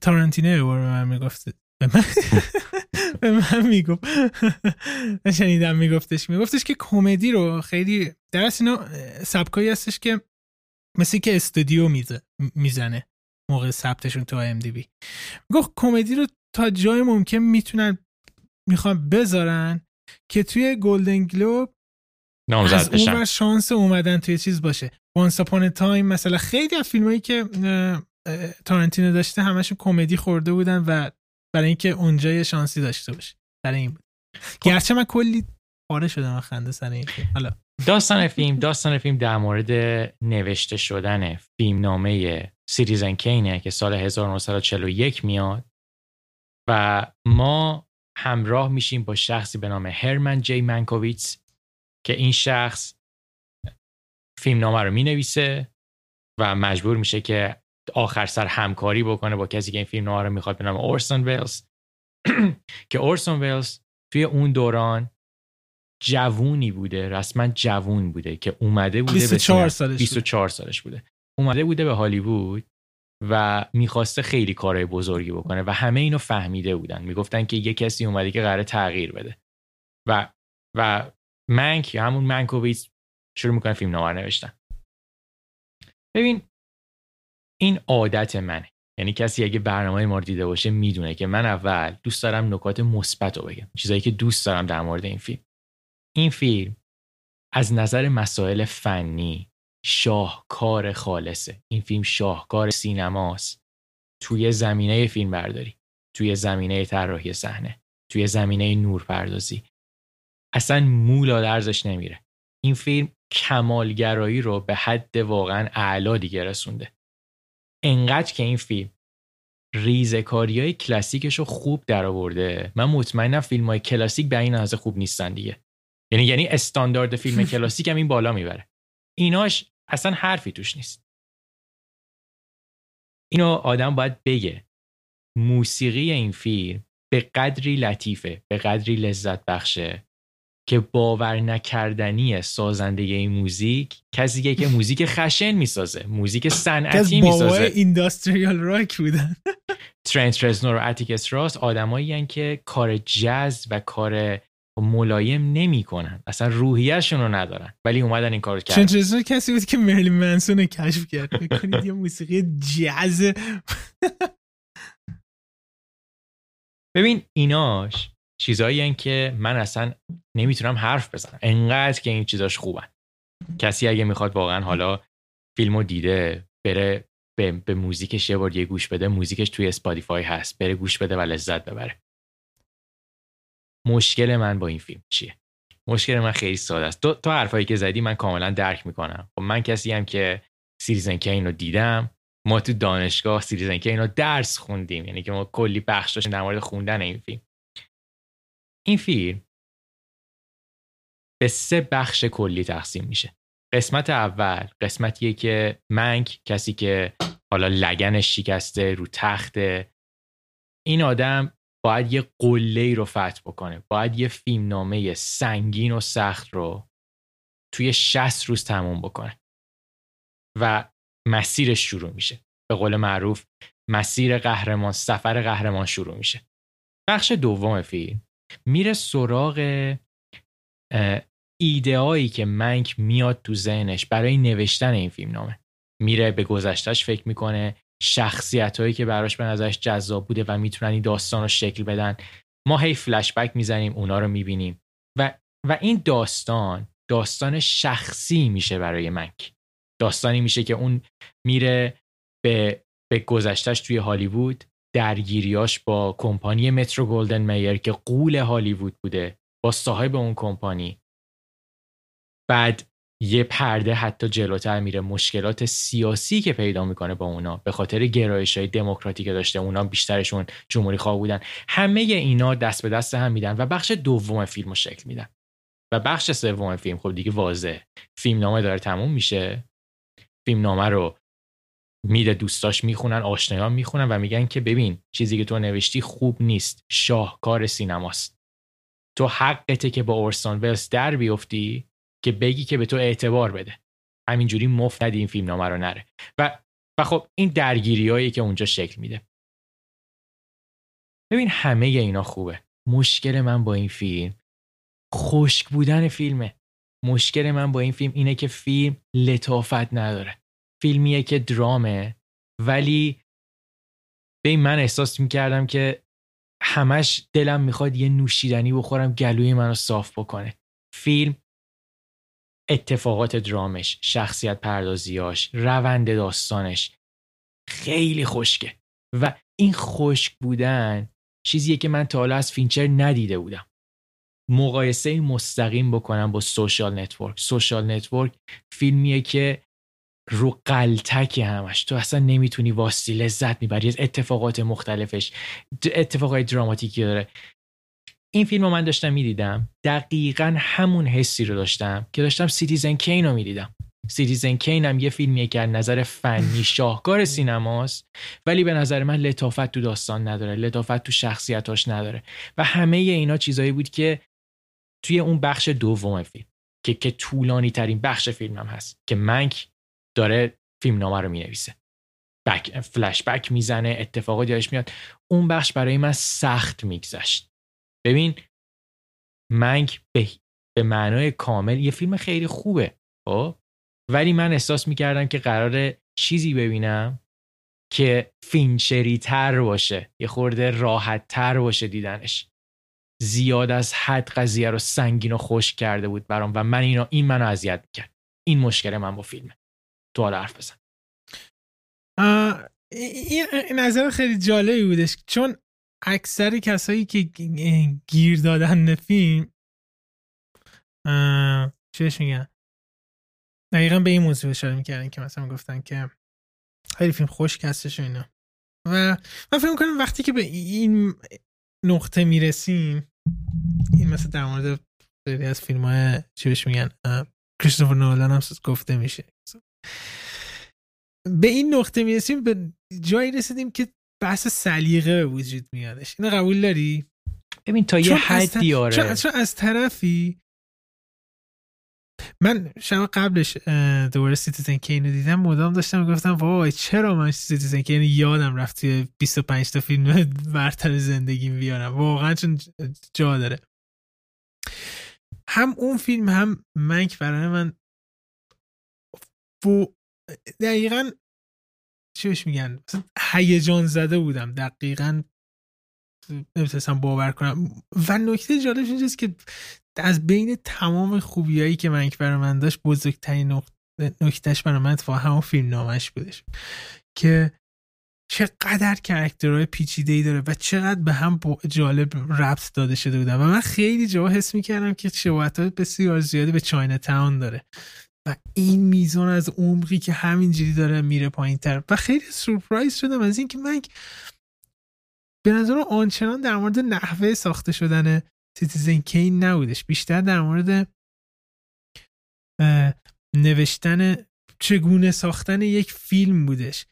تارانتینو به من می‌گفت به من می‌گفت شنیدم میگفتش میگفتش که کمدی رو خیلی در اینا سبکایی هستش که مثل که استودیو می‌زنه موقع ثبتشون تو IMDb گفت کمدی رو تا جای ممکن می‌تونن می‌خوان بذارن که توی Golden Globe
از
اون شانس اومدن توی چیز باشه. Once Upon a Time مثلا خیلی از فیلمایی که تارنتینو داشته همشون کمدی خورده بودن و برای اینکه اونجا یه شانسی داشته باشی برای این بود. خب. گرچه من کلی پاره شدم خنده سر این. فیلم حالا.
داستان فیلم داستان فیلم در مورد نوشته شدن فیلم نامه سیریزن کینه که سال 1941 میاد و ما همراه میشیم با شخصی به نام هرمن جی منکوویتس که این شخص فیلم نامه رو می‌نویسه و مجبور میشه که آخر سر همکاری بکنه با کسی که این فیلم رو می‌خواد به نام اورسون ویلز که اورسون ویلز توی اون دوران جوونی بوده رسما جوون بوده که اومده بوده
24 سالش
24 سالش بوده. اومده بوده به هالیوود و می‌خواسته خیلی کارهای بزرگی بکنه و همه اینو فهمیده بودن. می‌گفتن که یه کسی اومده که قرار تغییر بده. و و منک یا همون منکوویتس شروع می‌کنه فیلم نوار نوشتن. ببین این عادت منه. یعنی کسی اگه برنامه ما رو دیده باشه می‌دونه که من اول دوست دارم نکات مثبت رو بگم چیزایی که دوست دارم در مورد این فیلم. این فیلم از نظر مسائل فنی شاهکار خالصه. این فیلم شاهکار سینماست. توی زمینه فیلم برداری توی زمینه طراحی صحنه توی زمینه نورپردازی. اصلا مولا درزش نمیره. این فیلم کمالگرایی رو به حد واقعا اعلا دیگه رسونده. انقدر که این فیلم ریزکاری های کلاسیکش رو خوب درآورده. من مطمئنم فیلم های کلاسیک به این نظر خوب نیستن دیگه. یعنی یعنی استاندارد فیلم کلاسیک هم این بالا می‌بره. ایناش اصلا حرفی توش نیست. اینو آدم باید بگه. موسیقی این فیلم به قدری لطیفه به قدری لذت بخشه که باور نکردنی سازنده این موزیک کسی که موزیک خشن می‌سازه موزیک صنعتی می‌سازه.
industrial rock بودن.
ترنت رزنر و اتیکس راس آدمایی که کار جز و کار ملایم نمی‌کنن. اصلا روحیهشون رو ندارن. ولی اومدن این کارو کردن.
ترنت کسی بود که مرلین منسون کشف کرد. می‌کنید یه موسیقی جز
ببین ایناش چیزایی که من اصلا نمی‌تونم حرف بزنم. انقدر که این چیزاش خوبن. کسی اگه می‌خواد واقعا حالا فیلمو دیده بره به, به موزیکش یه بار یه گوش بده موزیکش توی Spotify هست بره گوش بده و لذت ببره. مشکل من با این فیلم چیه؟ مشکل من خیلی ساده است. تو حرفایی که زدی من کاملا درک می‌کنم. خب من کسی هم که Citizen Kane رو دیدم. ما تو دانشگاه سیریزن کین رو درس خوندیم. یعنی که ما کلی بخش داشتیم در مورد خوندن این فیلم. این فیلم به سه بخش کلی تقسیم میشه. قسمت اول قسمتیه که منک کسی که حالا لگنش شکسته رو تخت این آدم باید یه قله رو فتح بکنه. باید یه فیلم نامه سنگین و سخت رو توی 60 روز تموم بکنه. و مسیرش شروع میشه. به قول معروف مسیر قهرمان سفر قهرمان شروع میشه. بخش دوم فیلم. میره سراغ ایدهایی که منک میاد تو ذهنش برای نوشتن این فیلم نامه. میره به گذشتش فکر می‌کنه شخصیت هایی که براش به نظرش جذاب بوده و می‌تونن این داستان رو شکل بدن. ما هی فلشبک می‌زنیم اونا رو می‌بینیم. و, و این داستان داستان شخصی میشه برای منک. داستانی میشه که اون میره به, به گذشتش توی هالیوود درگیریاش با کمپانی مترو گلدن میر که قول هالیوود بوده با صاحب اون کمپانی. بعد یه پرده حتی جلوتر میره مشکلات سیاسی که پیدا می‌کنه با اونا به خاطر گرایش های دموکراتی که داشته. اونا بیشترشون جمهوری خواه بودن. همه اینا دست به دست هم میدن و بخش دوم فیلم رو شکل میدن. و بخش سوم فیلم خب دیگه واضح فیلم نامه داره تموم میشه. فیلم نامه رو میره دوستاش می‌خونن آشنایان می‌خونن و میگن که ببین چیزی که تو نوشتی خوب نیست. شاهکار سینماست. تو حقته که با اورسون ولز در بیفتی که بگی که به تو اعتبار بده. همینجوری مفت ندی این فیلم نامه رو نره. و و خب این درگیری که اونجا شکل میده. ببین همه اینا خوبه. مشکل من با این فیلم خشک بودن فیلمه. مشکل من با این فیلم اینه که فیلم لطافت نداره. فیلمیه که درامه. ولی به من احساس می‌کردم که همش دلم می‌خواد یه نوشیدنی بخورم گلوی منو صاف بکنه. فیلم اتفاقات درامش شخصیت پردازیاش روند داستانش خیلی خشکه. و این خشک بودن چیزیه که من تا حالا از فینچر ندیده بودم. مقایسه مستقیم بکنم با Social Network. Social Network فیلمیه که رو غلتکه همش. تو اصلا نمی‌تونی وایستی لذت می‌بری. از اتفاقات مختلفش اتفاقات دراماتیکی داره. این فیلم رو من داشتم می‌دیدم. دقیقا همون حسی رو داشتم که داشتم Citizen Kane رو می‌دیدم. Citizen Kane هم یه فیلمیه که نظر فنی شاهکار سینماست ولی به نظر من لطافت تو داستان نداره لطافت تو شخصیتاش نداره. و همه اینا چیزایی بود که توی اون بخش دوم فیلم که که طولانی ترین بخش فیلم هم هست که منک داره فیلم نامه رو می‌نویسه. بک فلش بک می‌زنه اتفاقاتی یادش میاد اون بخش برای من سخت میگذشت. ببین منک به, به معنای کامل یه فیلم خیلی خوبه خب؟ ولی من احساس می‌کردم که قرار چیزی ببینم که فینچری تر باشه. یه خورده راحت تر باشه دیدنش. زیاد از حد قضیه رو سنگین و خوش کرده بود برام و من اینو این منو اذیت می‌کرد. این مشکل من با فیلمه. تو حرف بزن.
این نظر خیلی جالبی بودش. چون اکثر کسایی که گیر دادن فیلم چیش میگن؟ دقیقا به این موضوع اشاره می‌کردن که مثلا گفتن که خیلی فیلم خوش کستش و اینا. و من فکر می‌کنم وقتی که به این نقطه می‌رسیم این مثلا در مورد خیلی از فیلم های چی بهش میگن کریستوفر نولان هم گفته میشه. به این نقطه می‌رسیم به جایی رسیدیم که بحث سلیقه به وجود میادش. اینو قبول داری؟
ببین تا یه حدی
آره. چون از طرفی من شب قبلش دوباره Citizen Kane رو دیدم مدام داشتم گفتم وای چرا من Citizen Kane یادم رفت توی 25 تا فیلم برتر زندگیم بیارم. واقعا چون جا داره. هم اون فیلم هم منک برای من و دقیقا چیش میگن؟ هیجان زده بودم. دقیقا نمی‌تونستم باور کنم. و نکته جالبش اینجاست که از بین تمام خوبیایی که منک برای من داشت بزرگترین نکتهش برای من اتفاقا همون فیلم نامش بودش. که چقدر کرکترهای پیچیده ای داره و چقدر به هم جالب ربط داده شده بودن. و من خیلی جا حس می‌کردم که شباهت بسیار زیادی به چاینا تاون داره. و این میزان از عمقی که همینجوری داره میره پایین تر و خیلی سورپرایز شدم از اینکه من به نظر آنچنان در مورد نحوه ساخته شدن Citizen Kane نبودش. بیشتر در مورد نوشتن چگونه ساختن یک فیلم بودش.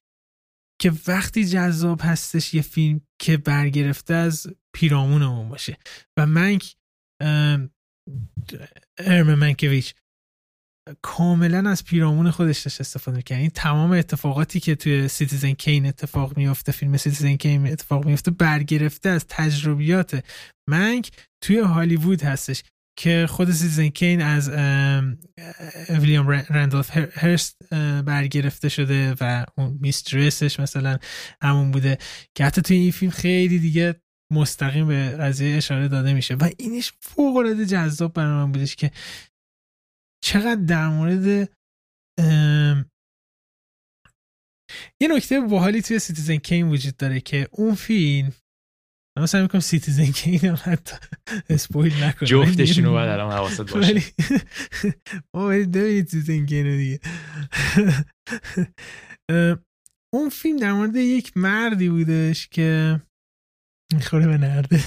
که وقتی جذاب هستش یه فیلم که برگرفته از پیرامونمون باشه. و منک هرمن منکویچ کاملا از پیرامون خودش داشت استفاده می‌کنه این تمام اتفاقاتی که توی Citizen Kane اتفاق میفته فیلم Citizen Kane اتفاق میفته برگرفته از تجربیات منک توی هالیوود هستش که خود Citizen Kane از ویلیام رندولف هرست برگرفته شده و اون mistress ش مثلا همون بوده که حتی توی این فیلم خیلی دیگه مستقیم به قضیه اشاره داده میشه. و اینش فوق العاده جذاب برای من بودش که چقدر در مورد یه نکته باحالی توی Citizen Kane وجود داره که اون فیلم من سعی می‌کنم Citizen Kane هم حتی spoil نکنم.
جفتشون رو باید الان حواست باشه.
ما ببینید Citizen Kane رو دیگه. اون فیلم در مورد یک مردی بودش که می‌خوره به نرده.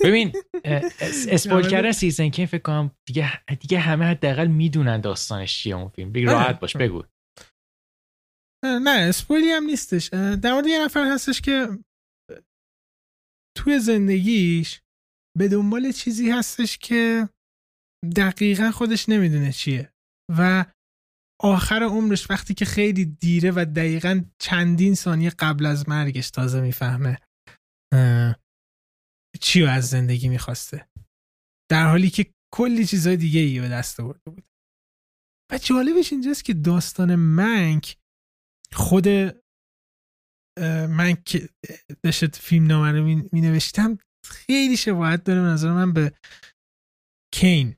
ببین spoil کردن Citizen Kane فکر کنم دیگه دیگه همه حداقل می‌دونن داستانش چیه اون فیلم. بگی راحت باش بگو.
نه spoil ی هم نیستش. در مورد یه نفر هستش که توی زندگیش به دنبال چیزی هستش که دقیقا خودش نمی‌دونه چیه و آخر عمرش وقتی که خیلی دیره و دقیقا چندین ثانیه قبل از مرگش تازه می‌فهمه. چی از زندگی می‌خواسته؟ در حالی که کلی چیزهای دیگه ای به دست آورده بود. و جالبش اینجاست که داستان منک خود من که داشت فیلم نامه رو می نوشتم خیلی شباهت داره نظر من به کین.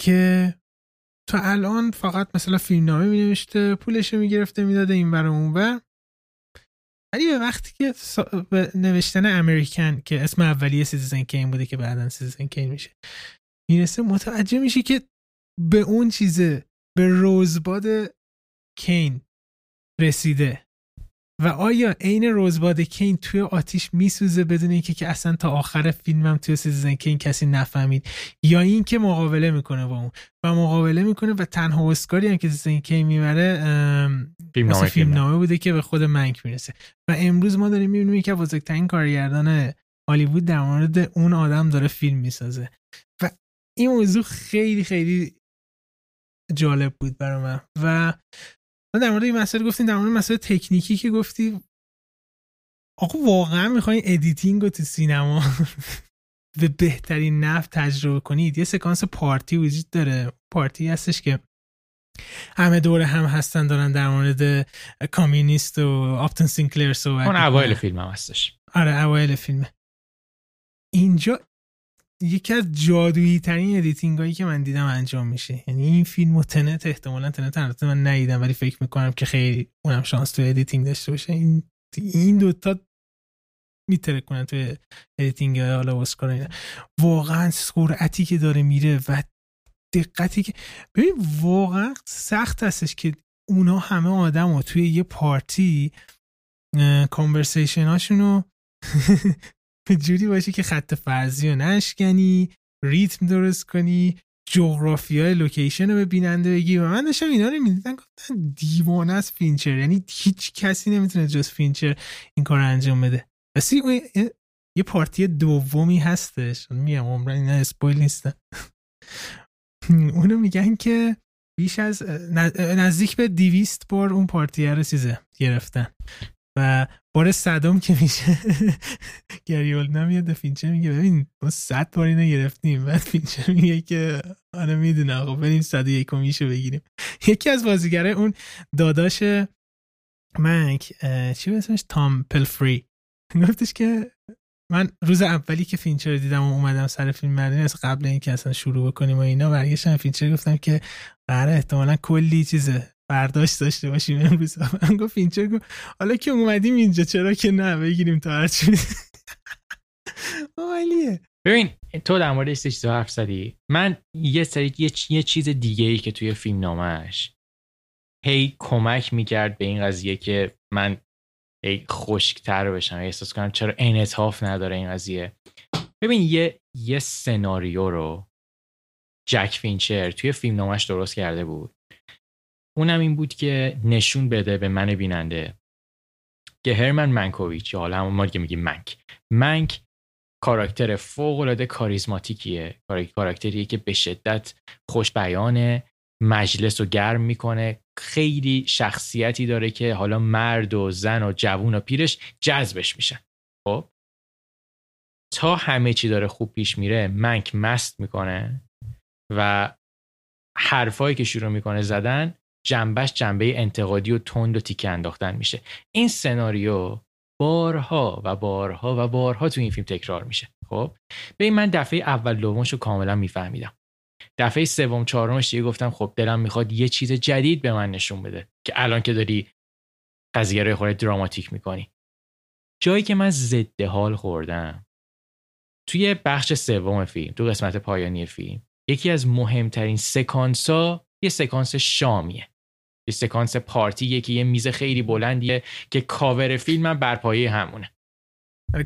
که تا الان فقط مثلا فیلم نامه می نوشته پولش رو می گرفته می داده این اون و ولی به وقتی که به نوشتن American که اسم اولیه Citizen Kane بوده که بعدا Citizen Kane میشه می‌رسه متوجه میشه که به اون چیزه به Rosebud کین رسیده. و آیا عین Rosebud کین توی آتیش میسوزه بدون اینکه که اصلا تا آخر فیلمم توی Citizen Kane کسی نفهمید؟ یا اینکه مقابله می‌کنه با اون. و مقابله می‌کنه و تنها اسکاری هم که Citizen Kane می‌بره فیلم فیلم نامه بوده که به خود منک می‌رسه. و امروز ما داریم می‌بینیم که بزرگترین کارگردان هالیوود در مورد اون آدم داره فیلم می‌سازه. و این موضوع خیلی خیلی جالب بود برای من. و در مورد این مسئله گفتیم در مورد مسئله تکنیکی که گفتی. آقا واقعا می‌خواین editing رو تو سینما به بهترین نحو تجربه کنید. یه سکانس پارتی وجود داره. پارتی هستش که همه دور هم هستن دارن در مورد communist و آپتن سینکلر صحبت
اون اوایل فیلم هم هستش.
آره اوایل فیلمه. اینجا یکی از جادویی ترین editing هایی که من دیدم انجام میشه. یعنی این فیلم و تنت احتمالا تنت البته من ندیدم ولی فکر می‌کنم که خیلی اونم شانس تو editing داشته باشه. این این دوتا می‌ترکونن توی editing حالا اسکار اینا. واقعا سرعتی که داره میره و دقتی که ببین واقعا سخت هستش که اونا همه آدم و توی یه پارتی conversation هاشونو جوری باشه که خط فرضی رو نشکنی ریتم درست کنی جغرافیای لوکیشن رو به بیننده بگی. و من داشتم اینا رو می‌دیدم گفتم دیوانه از فینچر. یعنی هیچ کسی نمی‌تونه جز فینچر این کار رو انجام بده. بسی یه پارتی دومی هستش. میگم عمرا اینا spoil نیستن. اونو میگن که بیش از نزدیک به دیویست بار اون پارتی رو چیزه گرفتن. و بار صدم که میشه. گری اولدمن میاد فینچر میگه. ببین ما صد بار اینو گرفتیم. بعد فینچر میگه که آره می‌دونم. خب بریم صد میشه بگیریم. یکی از بازیگره اون داداش منک چی بود اسمش؟ تام پلفری. گفتش که من روز اولی که فینچر دیدم و اومدم سر فیلم برداری از قبل اینکه اصلا شروع بکنیم و اینا برگشتم فینچر گفتم که قراره احتمالا کلی چیزه. برداشت داشته باشیم امروز. من گفت فینچر گفت حالا که اومدیم اینجا چرا که نه؟ بگیریم تا هرچی عالیه.
ببین تو در مورد چیز حرف زدی. من یه سری یه, یه چیز دیگه ای که توی فیلم نامش هی کمک می‌کرد به این قضیه که من هی خشکتر بشم. احساس کنم چرا انعطاف نداره این قضیه. ببین یه یه سناریو رو جک فینچر توی فیلم نامش درست کرده بود. اونم این بود که نشون بده به من بیننده که هرمن منکوویچ حالا همون ما که میگیم منک. منک کاراکتر فوق العاده کاریزماتیکیه کاراکتریه که به شدت خوش بیانه مجلس رو گرم می‌کنه. خیلی شخصیتی داره که حالا مرد و زن و جوون و پیرش جذبش میشن. خب؟ تا همه چی داره خوب پیش میره منک مست می‌کنه و حرفایی که شروع می‌کنه زدن جنبش جنبه انتقادی و تند و تیکه انداختن میشه. این سناریو بارها و بارها و بارها تو این فیلم تکرار میشه. خب؟ به من دفعه اول دومش رو کاملا میفهمیدم. دفعه سوم چهارمش دیگه گفتم خب دلم می‌خواد یه چیز جدید به من نشون بده که الان که داری قضیه رو خورده دراماتیک می‌کنی. جایی که من ضد حال خوردم توی بخش سوم فیلم تو قسمت پایانی فیلم یکی از مهمترین سکانس ها یه سکانس شامیه. یه سکانس پارتیه که یه میز خیلی بلندیه که کاور فیلم هم برپایه همونه.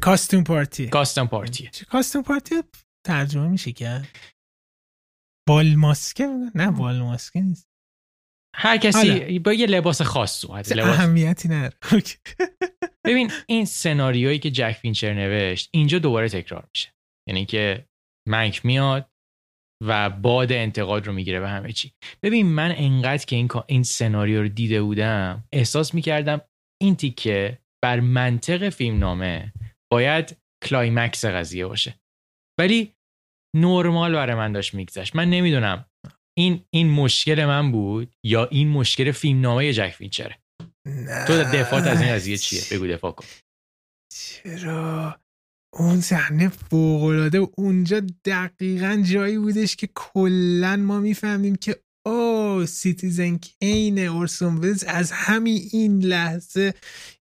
costume
party. costume
party. costume party ترجمه میشه که؟ بال ماسکه؟ نه بال ماسکه نیست.
هر کسی با یه لباس خاص اومده لباس
اهمیتی نداره.
ببین این سناریویی که جک فینچر نوشت اینجا دوباره تکرار میشه. یعنی که منک میاد و باد انتقاد رو می‌گیره به همه چی. ببین من انقدر که این این سناریو رو دیده بودم احساس می‌کردم این تیکه بر منطق فیلم نامه باید climax قضیه باشه. ولی نرمال برای من داشت میگذشت. من نمی‌دونم این این مشکل من بود یا این مشکل فیلم نامه جک فینچره. تو دفاعت از این قضیه چیه؟ بگو دفاع کن.
چرا؟ اون صحنه فوقالعاده اونجا دقیقا جایی بودش که کلا ما می‌فهمیم که او Citizen Kane اورسون از همین این لحظه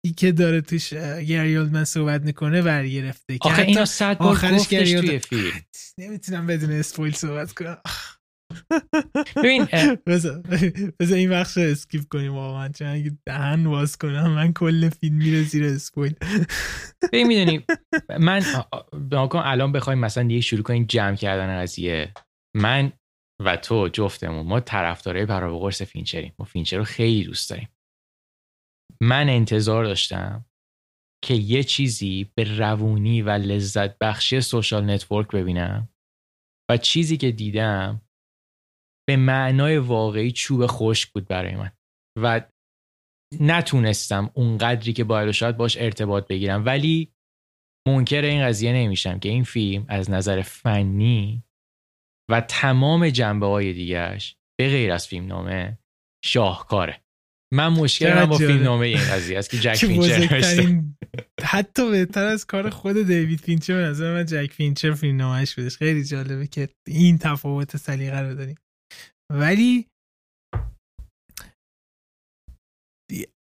ای که داره توش گری اولدمن صحبت می‌کنه برگرفته.
آخه اینا صد بار
آخرش گری
توی فیلم.
نمی‌تونم بدون spoil صحبت کنم.
ببین
بذار این بخش رو skip کنیم واقعا چون اگه دهن باز کنم من کل فیلم میره زیر spoil.
ببین می‌دونی من به کن الان بخوایم مثلا دیگه شروع کنیم جمع کردن قضیه. من و تو جفتمون ما طرفدارای پر و پا قرص فینچریم. ما فینچر رو خیلی دوست داریم. من انتظار داشتم که یه چیزی به روونی و لذت بخشی Social Network ببینم و چیزی که دیدم به معنای واقعی چوب خشک بود برای من. و نتونستم اونقدری که باید شاید باش ارتباط بگیرم. ولی منکر این قضیه نمیشم که این فیلم از نظر فنی و تمام جنبه های دیگرش به غیر از فیلم نامه شاهکاره. من مشکلم با فیلم. نامه این قضیه است که جک فینچر
حتی بهتر از کار خود دیوید فینچر به نظر من جک فینچر فیلم نامش بودش. خیلی جالبه که این تفاوت سلیقه رو داریم. ولی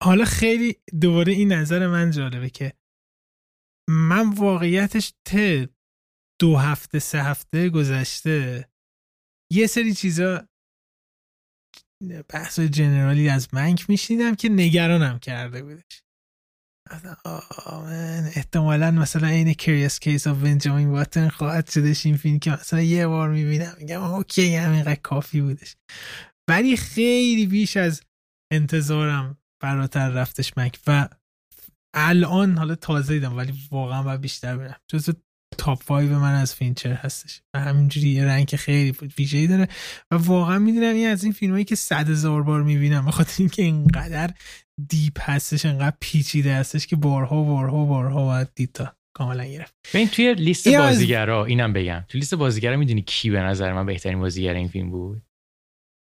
حالا خیلی دوباره این نظر من جالبه که من واقعیتش ته دو هفته سه هفته گذشته یه سری چیزا بحث general ی از منک میشنیدم که نگرانم کرده بودش. من احتمالا مثلا این Curious Case of Benjamin Button خواهد شدش این فیلم که مثلا یه بار می‌بینم میگم okay همینقدر کافی بودش. ولی خیلی بیش از انتظارم فراتر رفتش منک. و الان حالا تازه دیدم ولی واقعا باید بیشتر برم. جز top 5 من از فینچر هستش. و همینجوری یه رنگ خیلی ویژه‌ای داره. و واقعا می‌دونم این از این فیلمایی که صد هزار بار می‌بینم به خاطر اینکه اینقدر deep هستش انقدر پیچیده هستش که بارها بارها و بارها باید دید تا کاملا گرفت.
ببین توی لیست
از-
بازیگرا اینم بگم. توی لیست بازیگرا می‌دونی کی به نظر من بهترین بازیگر این فیلم بود؟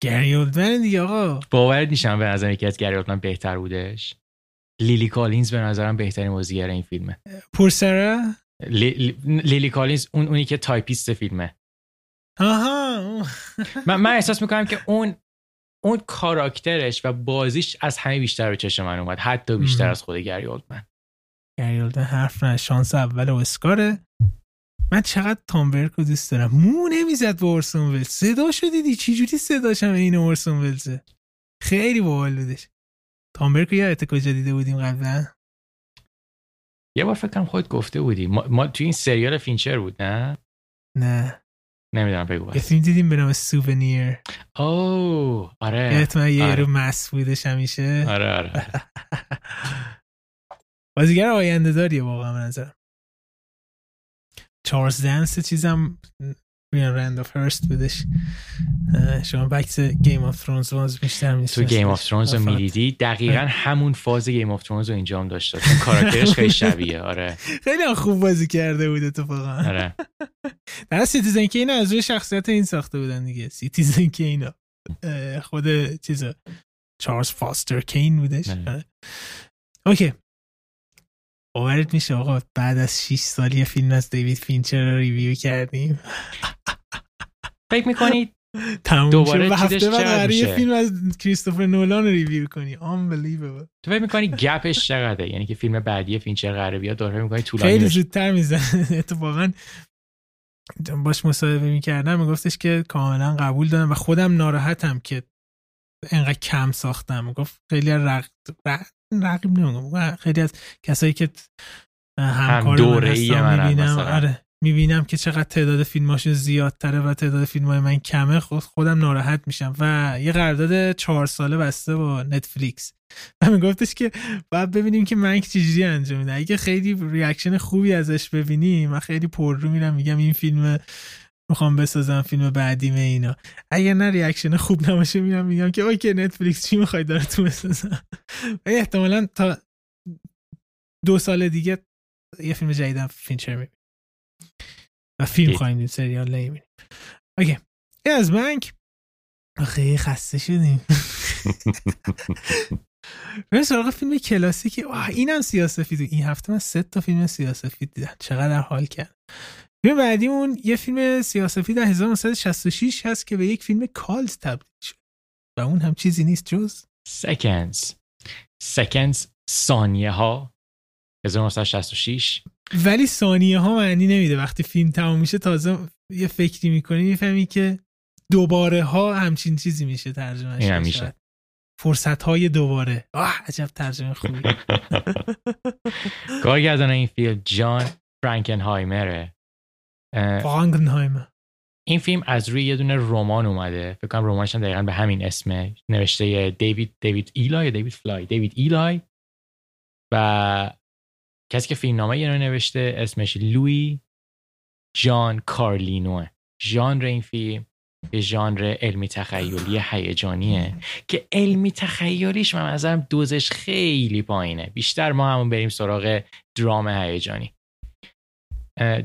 گری اولدمن دیگه آقا.
باورت میشم به نظر یکی از گری اولدمن بهتر بودش. لیلی کالینز به نظرم بهترین بازیگر این فیلمه.
پورسرا؟
لی- لی- لیلی کالینز اون اونی که تایپیست فیلمه.
آها.
من, من احساس می‌کنم که اون اون کاراکترش و بازیش از همه بیشتر به چشم من اومد. حتی بیشتر. از خود گری اولدمن
گری اولدمن حرف نه. شانس اول اسکاره. من چقدر تام رو دوست دارم. مو نمی‌زد با اورسون ولز. صدا شو دیدی؟ چی جوری صداش هم این اورسون ولزه؟ خیلی باحال بودش. تام برک رو یادت کجا دیده بودیم قبلا؟
یه بار فکر کنم خودت گفته بودی. ما, ما توی این سریال فینچر بود نه؟
نه.
نمی‌دونم بگو.
یه فیلم دیدیم به نام سوونیر.
اوه آره.
یادت من یه
آره.
رو مس بودش همیشه.
آره آره.
بازیگر آینده داریه واقعا به نظرم. چارلز دنس چیزم ویلیام رندولف هرست بودش شما بکس Game of Thrones باز بیشتر
تو
میشناسیش.
Game of Thrones رو می‌دیدی؟ دقیقا همون فاز Game of Thrones رو اینجا هم داشت کاراکترش خیلی شبیه آره.
خیلی خوب بازی کرده بود اتفاقا.
آره.
در Citizen Kane از روی شخصیت این ساخته بودن دیگه. Citizen Kane خود چیز چارلز فاستر کین بودش.
آره.
آره. Okay. باورت میشه آقا بعد از 6 سال یه فیلم از دیوید فینچر رو review کردیم.
فکر می‌کنید
تموم
دوباره
و هفته بعد یه؟ فیلم از کریستوفر نولان رو review کنی. Unbelievable.
تو فکر می‌کنی gap ش چقدره؟ یعنی که فیلم بعدی فینچر قراره بیاد داره می‌کنی طولانی
خیلی زودتر می‌زنه. اتفاقا باش مصاحبه می‌کردم میگفتش که کاملا قبول دارم و خودم ناراحتم که انقدر کم ساختم. گفت خیلی رق... رق... رقیب نمیگم خیلی از کسایی که همکار من
دوره‌ای
هستن
منن
می‌بینم. آره. می‌بینم که چقدر تعداد فیلماشون زیادتره و تعداد فیلم های من کمه. خود خودم ناراحت میشم. و یه قرارداد چهار ساله بسته با نتفلیکس. و میگفتش که باید ببینیم که منک چجوری انجام میده. اگه خیلی reaction خوبی ازش ببینیم من خیلی پر رو میرم. میگم این فیلم می‌خوام بسازم فیلم بعدیمه اینا. اگر نه reaction خوب نباشه میرم میگم که okay نتفلیکس چی می‌خوای داره تو بسازم؟ و احتمالا تا دو سال دیگه یه فیلم جدیدم فینچر می‌بینیم و فیلم. خواهیم دید سریال نمی‌بینیم. Okay. این از منک. خیلی خسته شدیم. بریم سراغ فیلم کلاسیکی. اینم سیاسفید این هفته من سه تا فیلم سیاسفید دیدم. چقدر حال کرد فیلم بعدیمون یه فیلم سیاسفید در 1966 هست که به یک فیلم کالت تبدیل شد. و اون هم چیزی نیست جز
seconds. Seconds. ثانیه ها 1966
ولی ثانیه ها معنی نمیده. وقتی فیلم تمام میشه تازه یه فکری می‌کنی می‌فهمی که دوباره ها همچین چیزی میشه ترجمه
این هم میشه.
فرصت های دوباره. آه عجب ترجمه خوبی.
کارگردان این فیلم جان فرانکنهایمره.
فرانکنهایمر
این فیلم از روی یه دونه رمان اومده. فکر کنم رمانش هم دقیقا به همین اسمه. نوشته دیوید دیوید ایلای دیوید فلای؟ دیوید ایلای. و کسی که فیلم نامه رو نوشته اسمش لوی جان کارلینوه ژانر این فیلم به ژانر علمی تخیلی هیجانیه. که علمی تخیلیش من نظرم دوزش خیلی پایینه. بیشتر ما همون بریم سراغ درام هیجانی.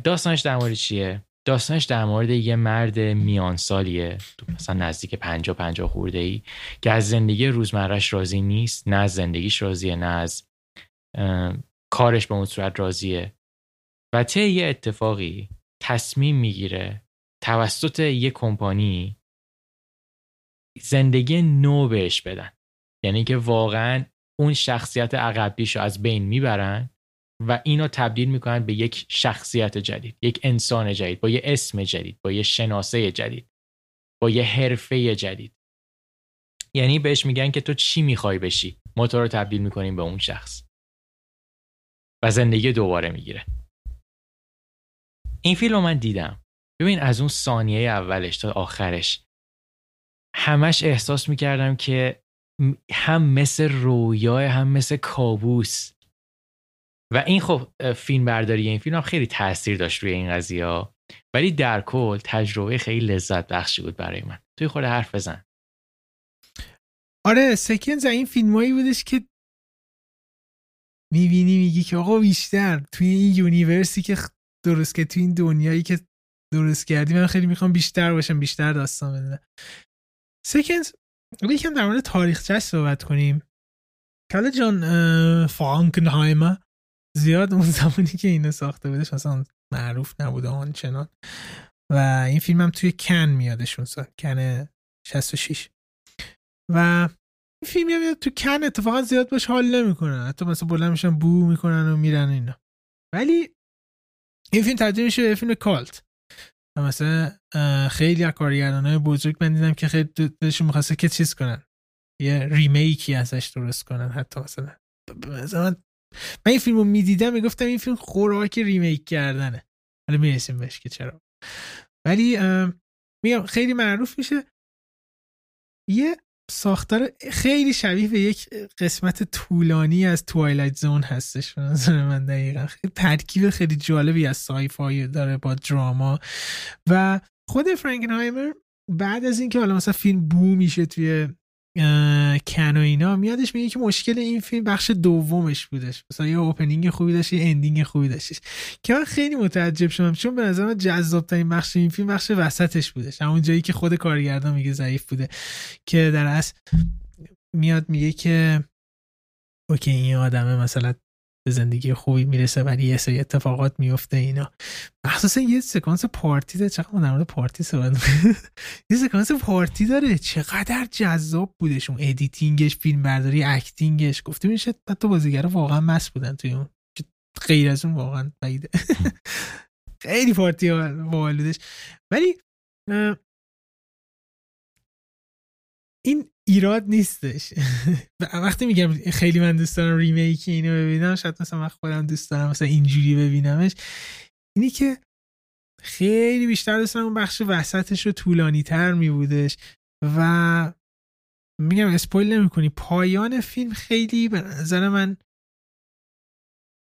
داستانش در مورد چیه؟ داستانش در مورد یه مرد میان سالیه مثلا نزدیک پنجا پنجا خورده ای که از زندگی روزمرش راضی نیست. نه از زندگیش راضیه نه از کارش به اون صورت راضیه. و طی یه اتفاقی تصمیم می‌گیره توسط یه کمپانی زندگی نو بهش بدن. یعنی که واقعا اون شخصیت عقبیش رو از بین می‌برن و اینو تبدیل می‌کنن به یک شخصیت جدید یک انسان جدید با یه اسم جدید با یه شناسه جدید با یه حرفه جدید. یعنی بهش میگن که تو چی می‌خوای بشی؟ ما تو رو تبدیل می‌کنیم به اون شخص. و زندگی دوباره می‌گیره. این فیلم رو من دیدم. ببین از اون ثانیه اولش تا آخرش همش احساس می‌کردم که هم مثل رویای هم مثل کابوس. و این خب فیلم برداری این فیلم هم خیلی تاثیر داشت روی این قضیه. ولی در کل تجربه خیلی لذت بخشی بود برای من. توی خود حرف بزن.
آره سکنز این فیلمایی بودش که می‌بینی میگی که آقا بیشتر توی این یونیورسی که درست که توی این دنیایی که درست کردی من خیلی می‌خوام بیشتر باشم بیشتر داستان بدونم. سکنز یکم در مورد تاریخچه صحبت کنیم. کالا جان فانکنهایمر زیاد اون زمانی که اینو ساخته بودش مثلا معروف نبوده آنچنان. و این فیلم هم توی کن میادشون سال کن 66 و این فیلم میاد تو کن اتفاقا زیاد باش حال نمی‌کنن حتی مثلا بلند میشن بو می‌کنن و میرن اینا. ولی این فیلم تبدیل میشه به فیلم کالت. و مثلا خیلی از های بزرگ من دیدم که خیلی دلشون می‌خواسته که چیز کنن. یه ریمیکی ازش درست کنن حتی مثلا. مثلا من این فیلم رو می‌دیدم می‌گفتم این فیلم خوراک ریمیک کردنه. حالا می‌رسیم بهش که چرا. ولی میگم خیلی معروف میشه. یه ساختار خیلی شبیه به یک قسمت طولانی از Twilight Zone هستش به نظر من دقیقا. خیلی ترکیب خیلی جالبی از sci-fi داره با دراما. و خود فرانکنهایمر بعد از اینکه حالا مثلا فیلم boo میشه توی کن و اینا میادش میگه که مشکل این فیلم بخش دومش بودش. مثلا یه opening خوبی داشت یه ending خوبی داشتش. که من خیلی متعجب شدم چون به نظر من جذاب ترین بخش این فیلم بخش وسطش بودش. همون جایی که خود کارگردان میگه ضعیف بوده. که در اصل میاد میگه که okay این آدمه مثلا به زندگی خوبی می‌رسه ولی یه سری اتفاقات میفته اینا. مخصوصا یه سکانس پارتی داره. چقدر در مورد پارتی صحبت یه سکانس پارتی داره. چقدر جذاب بودش اون editing ش فیلم برداری acting ش گفته میشه حتی بازیگرا واقعا مست بودن توی اون. غیر از اون واقعا بعیده. خیلی پارتی بودش ولی این ایراد نیستش. وقتی میگم خیلی من دوست دارم ریمیک اینو ببینم شاید مثلا من خودم دوست دارم مثلا اینجوری ببینمش. اینی که خیلی بیشتر دوست اون بخش وسطش رو طولانی تر می بودش و میگم اسپویل نمی کنی پایان فیلم خیلی به نظر من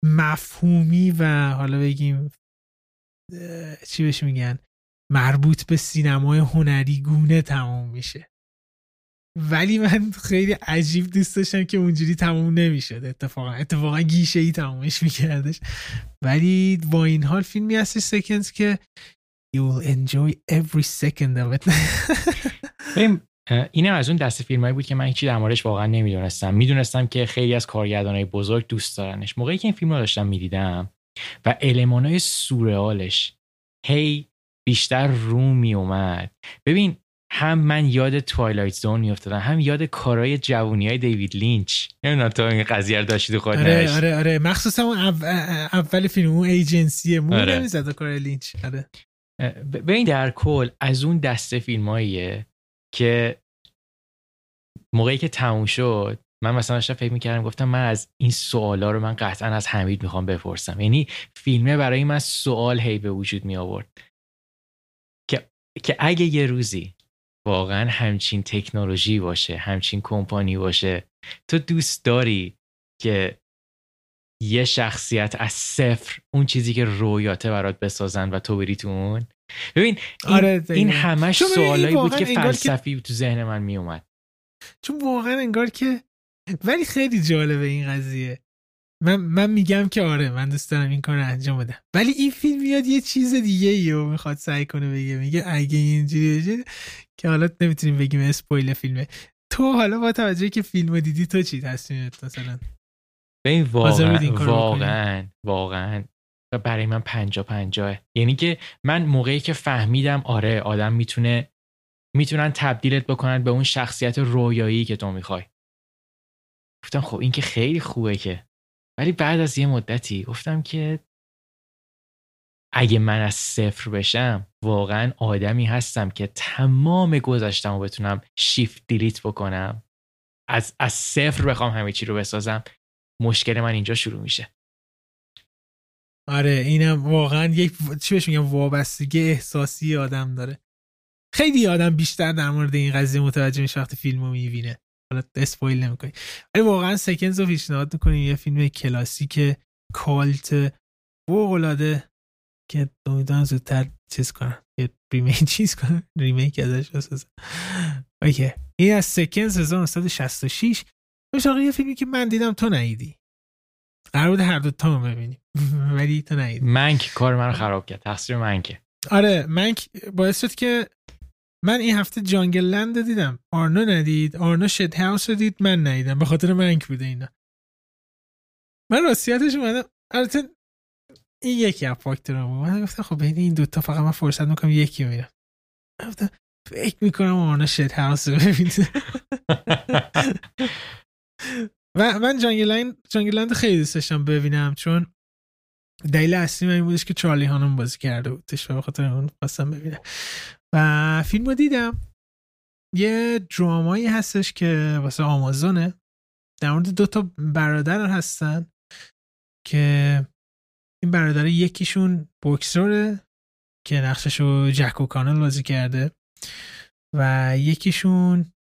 مفهومی و حالا بگیم چی بهش میگن؟ مربوط به سینمای هنری گونه تمام میشه. ولی من خیلی عجیب دوست داشتم که اونجوری تموم نمی‌شد. اتفاقا اتفاقا گیشه ای تمومش میکردش. ولی با این حال فیلمی هستش سکنز که you will enjoy every second of it.
اینم از اون دست فیلمایی بود که من هیچی در موردش واقعا نمی‌دونستم. می‌دونستم که خیلی از کارگردانای بزرگ دوست دارنش. موقعی که این فیلم رو داشتم می‌دیدم و المانای سورئالش هی بیشتر رو می اومد ببین هم من یاد Twilight Zone میافتادم هم یاد کارهای جوونی های دیوید لینچ. نمی‌دونم تو این قضیه رو داشتید خود
آره آره آره. مخصوصا اون اول فیلم اون ایجنسیه مو آره. نمی‌زد کار لینچ. آره.
این در کل از اون دسته فیلماییه که موقعی که تموم شد من مثلا داشتم فکر می‌کردم گفتم من از این سوالا رو من قطعا از حمید می‌خوام بپرسم. یعنی فیلمه برای من سوال هی به وجود می آورد که که اگه یه روزی واقعا همچین تکنولوژی باشه همچین کمپانی باشه. تو دوست داری که یه شخصیت از صفر اون چیزی که رویاته برات بسازن و تو بری تو اون؟ ببین این, آره این همش سوالایی بود که فلسفی تو ذهن من میومد.
چون واقعا انگار که ولی خیلی جالبه این قضیه. من, من میگم که آره من دوست دارم این کار رو انجام بدم. ولی این فیلم میاد یه چیز دیگه ای و می‌خواد سعی کنه بگه. میگه اگه اینجوری که حالا نمی‌تونیم بگیم اسپویل فیلمه. تو حالا با توجه که فیلم دیدی تو چی تصمیمت مثلا؟
این واقعا واقعا. واقعا برای من پنجا پنجاه. یعنی که من موقعی که فهمیدم آره آدم می‌تونه می‌تونن تبدیلت بکنن به اون شخصیت رویایی که تو می‌خوای. گفتم خب این که خیلی خوبه که. ولی بعد از یه مدتی گفتم که اگه من از صفر بشم واقعا آدمی هستم که تمام گذشتم رو بتونم شیفت دیلیت بکنم. از, از صفر بخوام همه چی رو بسازم مشکل من اینجا شروع میشه.
آره اینم واقعا یک چی بهش میگم وابستگی احساسی آدم داره. خیلی آدم بیشتر در مورد این قضیه متوجه میشه وقتی فیلمو می‌بینه. حالا spoil نمی‌کنی. ولی واقعا Seconds رو پیشنهاد می‌کنیم یه فیلم کلاسیک cult فوق که امیدوارم زودتر چیز کنن یه remake چیز کنن remake ازش بسازن okay. این از Seconds 1966 مشاقه یه فیلمی که من دیدم تو نیدی قرار بود هر دو تا ببینیم. ولی تو نیدی
منک کار من رو خراب کرد. تقصیر منکه.
آره منک باعث شد که من این هفته جانگل لند دیدم. آرنو ندید. آرنو شد هاوس رو دید. من ندیدم. به خاطر منک بوده اینا. من راستیتش اومدم. البته این یکی از فاکتور بود. من گفتم خب بین این دوتا فقط من فرصت می‌کنم یکی میرم گفتم فکر می‌کنم آرنو شد هاوس رو ببینید و من جانگل لند خیلی دوست داشتم ببینم چون دلیل اصلی من این بودش که چارلی هانم بازی کرده بودش و بخاطر اون خواستم ببینم. و فیلم رو دیدم. یه درامایی هستش که واسه آمازونه. در مورد دو تا برادر هستن که این برادر یکیشون بوکسوره که نقشش رو جک کانال بازی کرده و یکیشون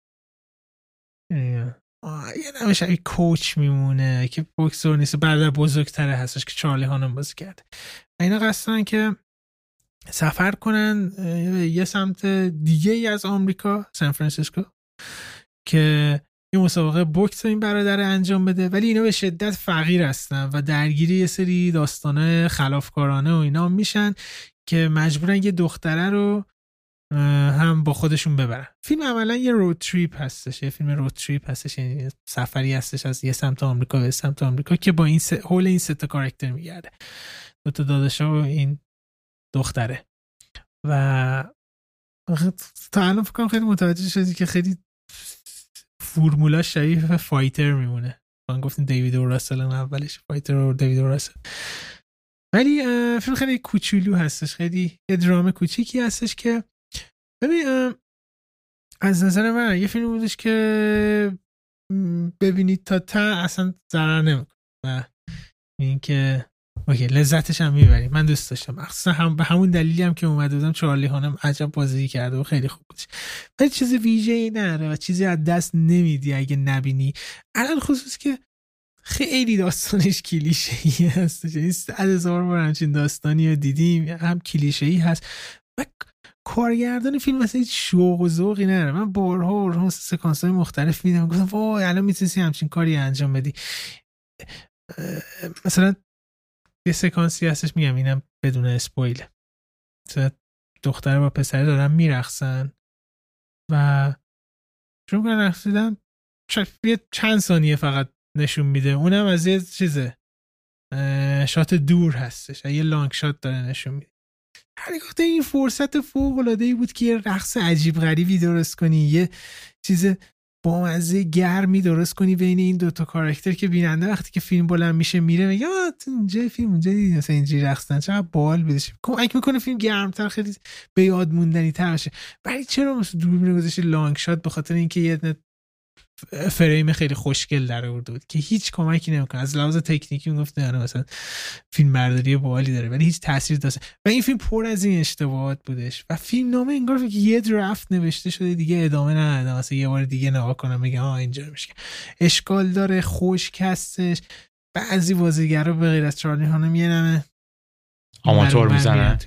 یه نمیشه کوچ میمونه که بوکسور نیست برادر بزرگتره هستش که چارلی هانم بازی کرده. و اینا قصدن که سفر کنن یه سمت دیگه ای از آمریکا سان فرانسیسکو که یه مسابقه بوکس این برادر انجام بده. ولی اینا به شدت فقیر هستن و درگیری یه سری داستانه خلافکارانه و اینا میشن که مجبورن یه دختره رو هم با خودشون ببرن. فیلم عملا یه road trip هستش. یه فیلم road trip هستش. یعنی سفری هستش از یه سمت آمریکا به سمت آمریکا که با این س... حول این سه تا کاراکتر میگرده. دو تا داداشا و این دختره. و تا الان فکر خیلی متوجه شدی که خیلی فرمولا شبیه Fighter میمونه. من گفتیم دیوید او راسل اولش Fighter و دیوید او راسل. ولی فیلم خیلی کوچولو هستش خیلی یه درام کوچیکی هستش که ببین از نظر من یه فیلم بودش که ببینید تا تا اصلا ضرر نمی‌کنه. و اینکه اوکی لذتش هم می‌بری. من دوست داشتم. مخصوصا هم به همون دلیلی هم که اومده بودم چارلی هانم عجب بازی کرده و خیلی خوب بود. ولی چیز ویژه ای نره و چیزی از دست نمیدی اگه نبینی. الان خصوص که خیلی داستانش کلیشه ای هست. یعنی صد هزار بار همچین داستانی رو دیدیم. هم کلیشه ای هست. و کارگردان فیلم مثلا شوق و ذوقی نداره. من بارها بارها سکانس های مختلف میدم گفتم وای الان می‌تونی همچین کاری انجام بدی. مثلا یه سکانسی هستش میگم اینم بدون اسپویل. دختر با پسر دارن میرخصن و شروع کنن رقصیدن یه چند ثانیه فقط نشون میده. اونم از یه چیزه. شات دور هستش. یه لانگ شات داره نشون میده. گفته این فرصت فوق العاده ای بود که یه رقص عجیب غریبی درست کنی یه چیز با مزه گرمی درست کنی بین این دوتا کاراکتر که بیننده وقتی که فیلم بلند میشه میره میگه اینجا فیلم اونجا مثلا اینجوری رقصن چقدر بال بدش. کمک می‌کنه فیلم گرمتر خیلی به یاد موندنی تر باشه ولی چرا مثلا دوربین گذاشته لانگ شات به خاطر اینکه یه فریم خیلی خوشگل در آورده بود که هیچ کمکی نمی‌کنه. از لحاظ تکنیکی گفت نه مثلا فیلم برداری بالی داره ولی هیچ تاثیر داشته و این فیلم پر از این اشتباهات بودش. و فیلم نامه انگار که یه درافت نوشته شده دیگه ادامه ندادم مثلا یه بار دیگه نگاه کنم میگه ها اینجا میشه اشکال داره خوش کستش. بعضی بازیگرا به غیر از چارلی هانم یه نمه.
آماتور می‌زنن.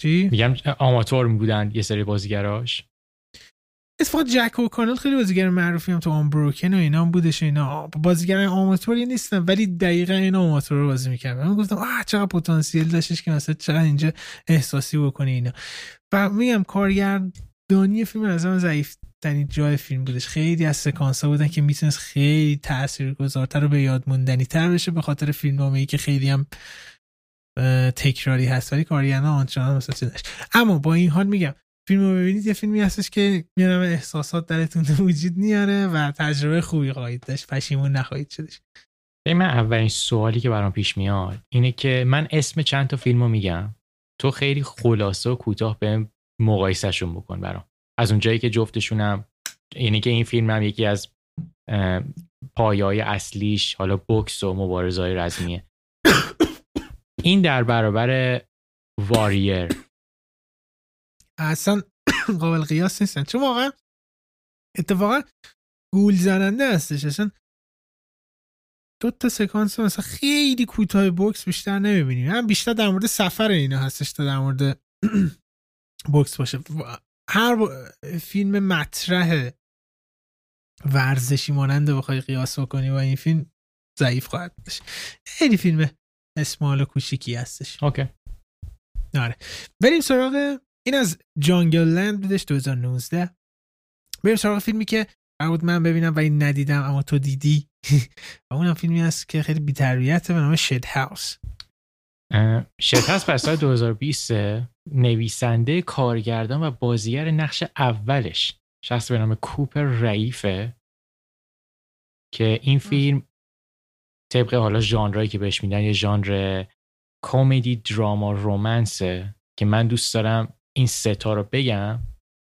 چی؟
میگم آماتور بودن یه سری بازیگراش.
اتفاق جک و کانال خیلی بازیگر معروفی هم تو آن بروکن و اینا هم بودش اینا. بازیگر آماتوری نیستن ولی دقیقا این آماتور رو بازی می‌کردن من گفتم آه چقدر پتانسیل داشتش که مثلا چقدر اینجا احساسی بکنی اینا. و میگم کارگردانی فیلم از من ضعیف ترین جای فیلم بودش. خیلی از سکانس ها بودن که می‌تونست خیلی تاثیرگذارتر و به یاد موندنی تر بشه به خاطر فیلم ای که خیلی هم تکراری هست. ولی کارگردان آنچنان مثلا اما با این حال میگم فیلم رو ببینید یه فیلمی هستش که میانم احساسات درتون وجود میاره و تجربه خوبی خواهید داشت پشیمون نخواهید شدش.
من اولین سوالی که برام پیش میاد اینه که من اسم چند تا فیلم رو میگم. تو خیلی خلاصه و کوتاه به مقایسهشون بکن برام. از اونجایی که جفتشونم اینه که این فیلم هم یکی از پایای اصلیش حالا بوکس و مبارزهای رزمیه. این در برابر واریر
اصلا قابل قیاس نیستن. چون واقعا اتفاقا گول زننده هستش. اصلا دو تا سکانس مثلا خیلی کوتاه بوکس بیشتر نمی‌بینیم هم بیشتر در مورد سفر اینا هستش تا در مورد بوکس باشه. هر فیلم مطرح ورزشی مانند بخوای قیاس بکنی و این فیلم ضعیف خواهد باشه. خیلی فیلم اسمال و کوچیکی هستش.
اوکی.
آره. بریم سراغ این از جانگل لند بودش 2019 بریم سراغ فیلمی که بود من ببینم ولی ندیدم اما تو دیدی. و اونم فیلمی هست که خیلی بیتربیته به نام شد هاوس
شد هاوس بر سال 2020 نویسنده کارگردان و بازیگر نقش اولش. شخص به نام کوپر رئیفه که این فیلم طبق حالا ژانرایی که بهش میدن یه ژانر کمدی دراما رومنسه که من دوست دارم این ستا رو بگم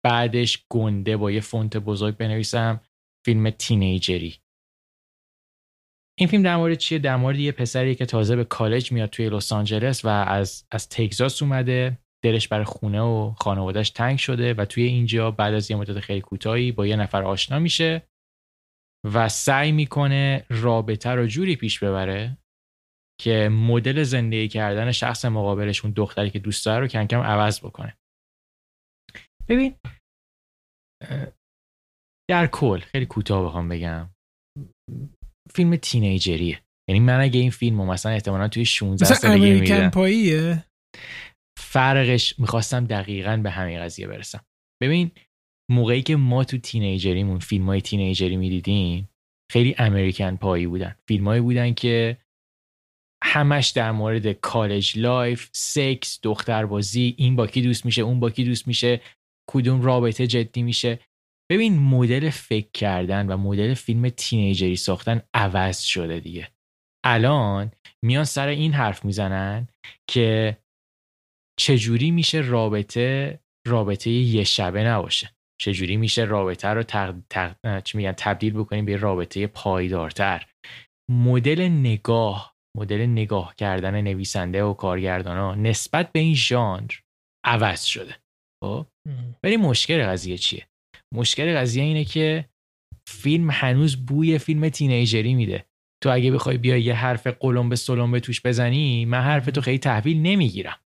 بعدش گنده با یه فونت بزرگ بنویسم فیلم تینیجری. این فیلم در مورد چیه؟ در مورد یه پسری که تازه به کالج میاد توی لس آنجلس و از از تگزاس اومده دلش برای خونه و خانوادهش تنگ شده و توی اینجا بعد از یه مدت خیلی کوتاهی با یه نفر آشنا میشه و سعی می‌کنه رابطه رو جوری پیش ببره که مدل زندگی کردن شخص مقابلش اون دختری که دوست داره رو کم کم عوض بکنه. ببین در کل خیلی کوتاه بخوام بگم. فیلم تینیجریه. یعنی من اگه این فیلم رو مثلا احتمالا توی 16 سالگی می‌دیدم
پاییه؟
فرقش می‌خواستم دقیقا به همین قضیه برسم. ببین موقعی که ما تو teenager یمون فیلم های teenager ی می‌دیدیم خیلی American Pie یی بودن. فیلمایی بودن که همش در مورد college life سکس دختربازی این با کی دوست میشه اون با کی دوست میشه کدوم رابطه جدی میشه. ببین مدل فکر کردن و مدل فیلم teenager ی ساختن عوض شده دیگه. الان میان سر این حرف می‌زنن که چجوری میشه رابطه رابطه یه شبه نباشه؟ چجوری میشه رابطه رو چی میگن تبدیل بکنیم به رابطه پایدارتر؟ مدل نگاه مدل نگاه کردن نویسنده و کارگردان ها نسبت به این ژانر عوض شده. خب؟ ولی مشکل قضیه چیه؟ مشکل قضیه اینه که فیلم هنوز بوی فیلم تینیجری میده. تو اگه بخوای بیای یه حرف قلمبه سلمبه توش بزنی من حرف تو خیلی تحویل نمی‌گیرم.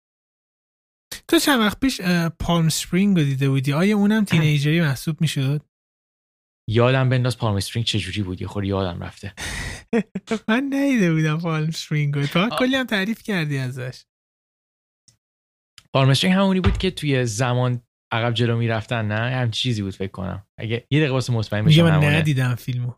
تو چند وقت پیش Palm Spring رو دیده بودی؟ آیا اونم teenager ی محسوب می‌شد؟
یادم بنداز Palm Spring چجوری بودی خودم یادم رفته.
من ندیده بودم Palm Spring رو. تو کلی هم تعریف کردی ازش.
Palm Spring همونی بود که توی زمان عقب جلو می‌رفتن نه؟ هم چیزی بود فکر کنم. اگه یه دقیقه وایسا مطمئن
بشم من ندیدم فیلمو.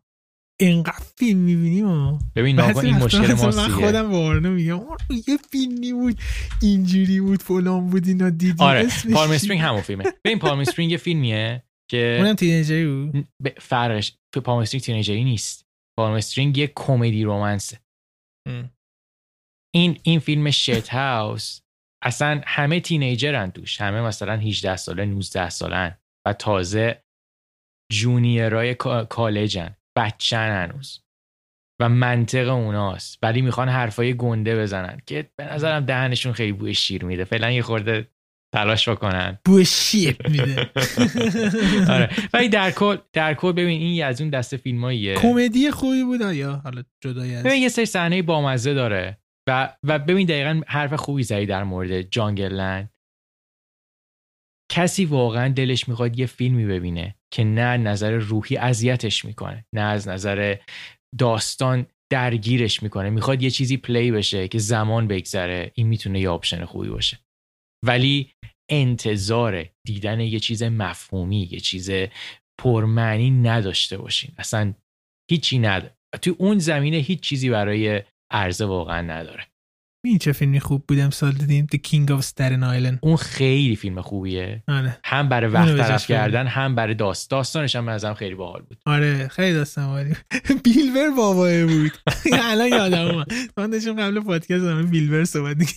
اینقدر فیلم می‌بینیم
ببین ناگهان این مشکل ما
من خودم وارنه میگم یه فیلمی بود اینجوری بود فلان بود اینا دیدی
آره Palm Spring همون فیلمه. ببین Palm Spring یه فیلمیه که
اونم teenager ی بود؟
فرقش Palm Spring teenager ی نیست. Palm Spring یه کمدی romance ه این این فیلم Shithouse اصلا همه تینیجرن توش. همه مثلا 18 ساله 19 سالن و تازه جونیرای کالجن. بچن هنوز. و منطق اوناست. ولی می‌خوان حرفای گنده بزنن که به نظرم دهنشون خیلی بوی شیر میده. فعلا یه خورده تلاش بکنن.
بوی شیر میده.
آره. ولی در کل در کل ببین این از اون دسته فیلماییه.
کمدی خوبی بود یا حالا جدای از
ببین یه سری صحنه بامزه داره. و و ببین دقیقا حرف خوبی زدی در مورد جانگل کسی واقعا دلش می‌خواد یه فیلمی ببینه که نه از نظر روحی اذیتش می‌کنه نه از نظر داستان درگیرش می‌کنه. می‌خواد یه چیزی play بشه که زمان بگذره این می‌تونه یه option خوبی باشه. ولی انتظار دیدن یه چیز مفهومی یه چیز پرمعنی نداشته باشین. اصلا هیچی نداره. تو اون زمینه هیچ چیزی برای عرضه واقعا نداره.
این چه فیلمی خوب بود امسال دیدیم؟ The King of Staten Island.
اون خیلی فیلم خوبیه.
آره.
هم برای وقت طرف کردن هم برای داست. داستانش هم ازم خیلی باحال بود.
آره خیلی داستان باحالی بیلور بابای بود الان یادم اومد. من داشتم قبل پادکست هم بیلور صحبت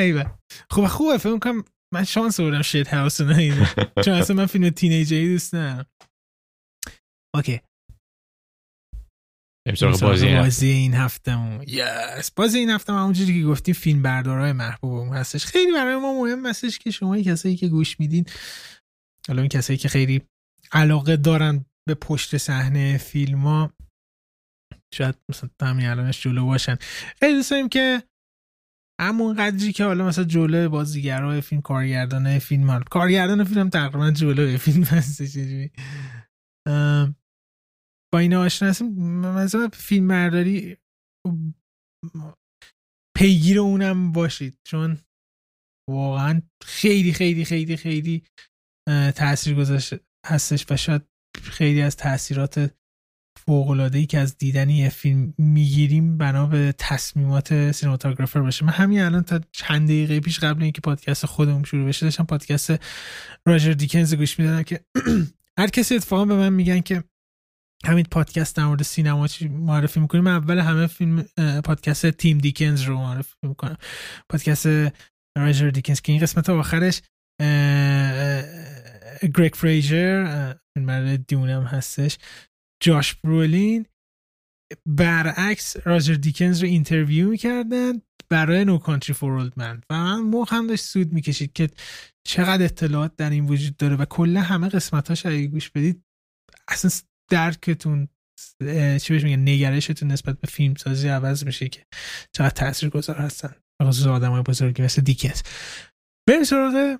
ایوه. خب خوبه. فکر کنم من شانس آوردم شیت هاوس نه چون اصلا من فیلم تینیجری دوست ندارم. اوکی.
بازی,
بازی این هفته یس بازی این هفته همونجوری که گفتیم فیلم بردارای محبوب هستش. خیلی برای ما مهم هستش که شما کسایی که گوش میدین حالا این کسایی که خیلی علاقه دارن به پشت صحنه فیلم ها شاید مثلا همین الانش جلو باشن. خیلی دوست داریم که همون قدری که حالا مثلا جلو بازیگرای فیلم کارگردان فیلم ها کارگردان فیلم تقریبا جلو فیلم هستش با این آشنا هستیم مثلا فیلم برداری پیگیر اونم باشید چون واقعا خیلی خیلی خیلی خیلی تاثیر گذاشت هستش و شاید خیلی از تاثیرات فوق ای که از دیدن یه فیلم می‌گیریم بنا به تصمیمات سینماتوگرافر باشه. من همین الان تا چند دقیقه پیش قبل اینکه پادکست خودمون شروع بشه داشتم پادکست راجر دیکنز گوش می‌دادم که هر کسی اتفاقا به من میگن که همین پادکست در مورد سینما معرفی می‌کنیم. اول همه فیلم پادکست Team Deakins رو معرفی می‌کنم. پادکست راجر دیکنز که این قسمت آخرش گریگ فریجر فیلم Dune م هستش. جاش برولین برعکس راجر دیکنز رو interview می‌کردن برای No Country for Old Men و من مخم داشت سوت می‌کشید که چقدر اطلاعات در این وجود داره و کلا همه قسمتاش اگه گوش بدید اصلا درکتون چی بهش میگن نگرشتون نسبت به فیلم سازی عوض میشه که چقدر تاثیر گذار هستن. خصوص آدم های بزرگی مثل دیکنز بریم سراغ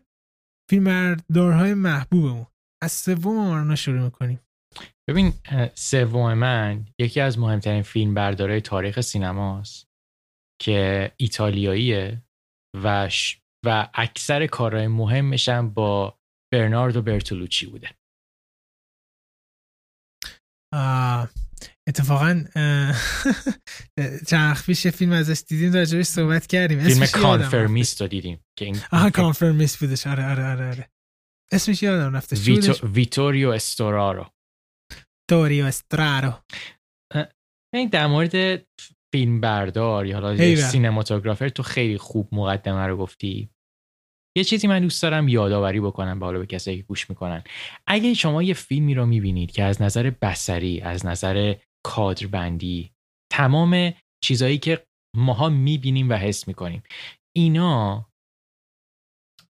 فیلم دارهای محبوبمون. از سوم آرنا شروع می‌کنیم.
ببین سوم من یکی از مهمترین فیلم بردارای تاریخ سینماست که ایتالیاییه و و اکثر کارهای مهمش با برناردو برتولوچی بوده.
اتفاقا چند پیش فیلم ازش دیدیم راجبش صحبت کردیم.
فیلم Conformist رو دیدیم که این
آها Conformist بودش. آره آره آره آره. اسمش یادم رفته.
ویتو... ویتوریو استورارو.
ویتوریو استورارو
این در مورد فیلم بردار یا حالا سینماتوگرافر تو خیلی خوب مقدمه رو گفتی. یه چیزی من دوست دارم یادآوری بکنم به حالا به کسایی که گوش می‌کنن. اگه شما یه فیلمی رو می‌بینید که از نظر بسری از نظر کادربندی تمام چیزایی که ماها می‌بینیم و حس می‌کنیم اینا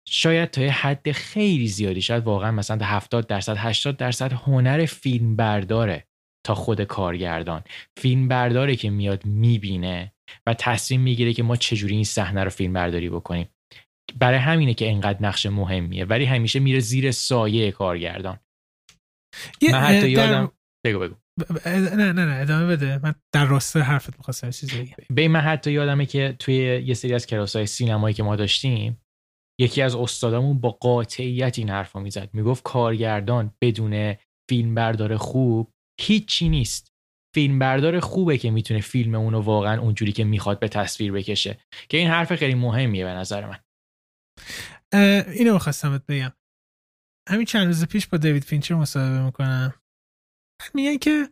شاید تا یه حد خیلی زیادی شاید واقعا مثلا تا 70 درصد 80 درصد هنر فیلم برداره تا خود کارگردان. فیلم برداره که میاد می‌بینه و تصمیم می‌گیره که ما چجوری این صحنه رو فیلم برداری بکنیم. برای همینه که اینقدر نقش مهمیه ولی همیشه میره زیر سایه کارگردان. من حتی یادم بگو بگو.
نه نه نه ادامه بده. من در راسته حرفت می‌خواستم چیزی بگم.
به من حتی یادمه که توی یه سری از کلاس های سینمایی که ما داشتیم یکی از استادامون با قاطعیت این حرفا می‌زد. می‌گفت کارگردان بدون فیلم بردار خوب هیچی نیست. فیلم بردار خوبه که می‌تونه فیلم اونو واقعا اونجوری که می‌خواد به تصویر بکشه. که این حرف خیلی مهمیه به نظر من.
اینو خواستم بگم. همین چند روز پیش با دیوید فینچر مصاحبه می‌کنم. میگن که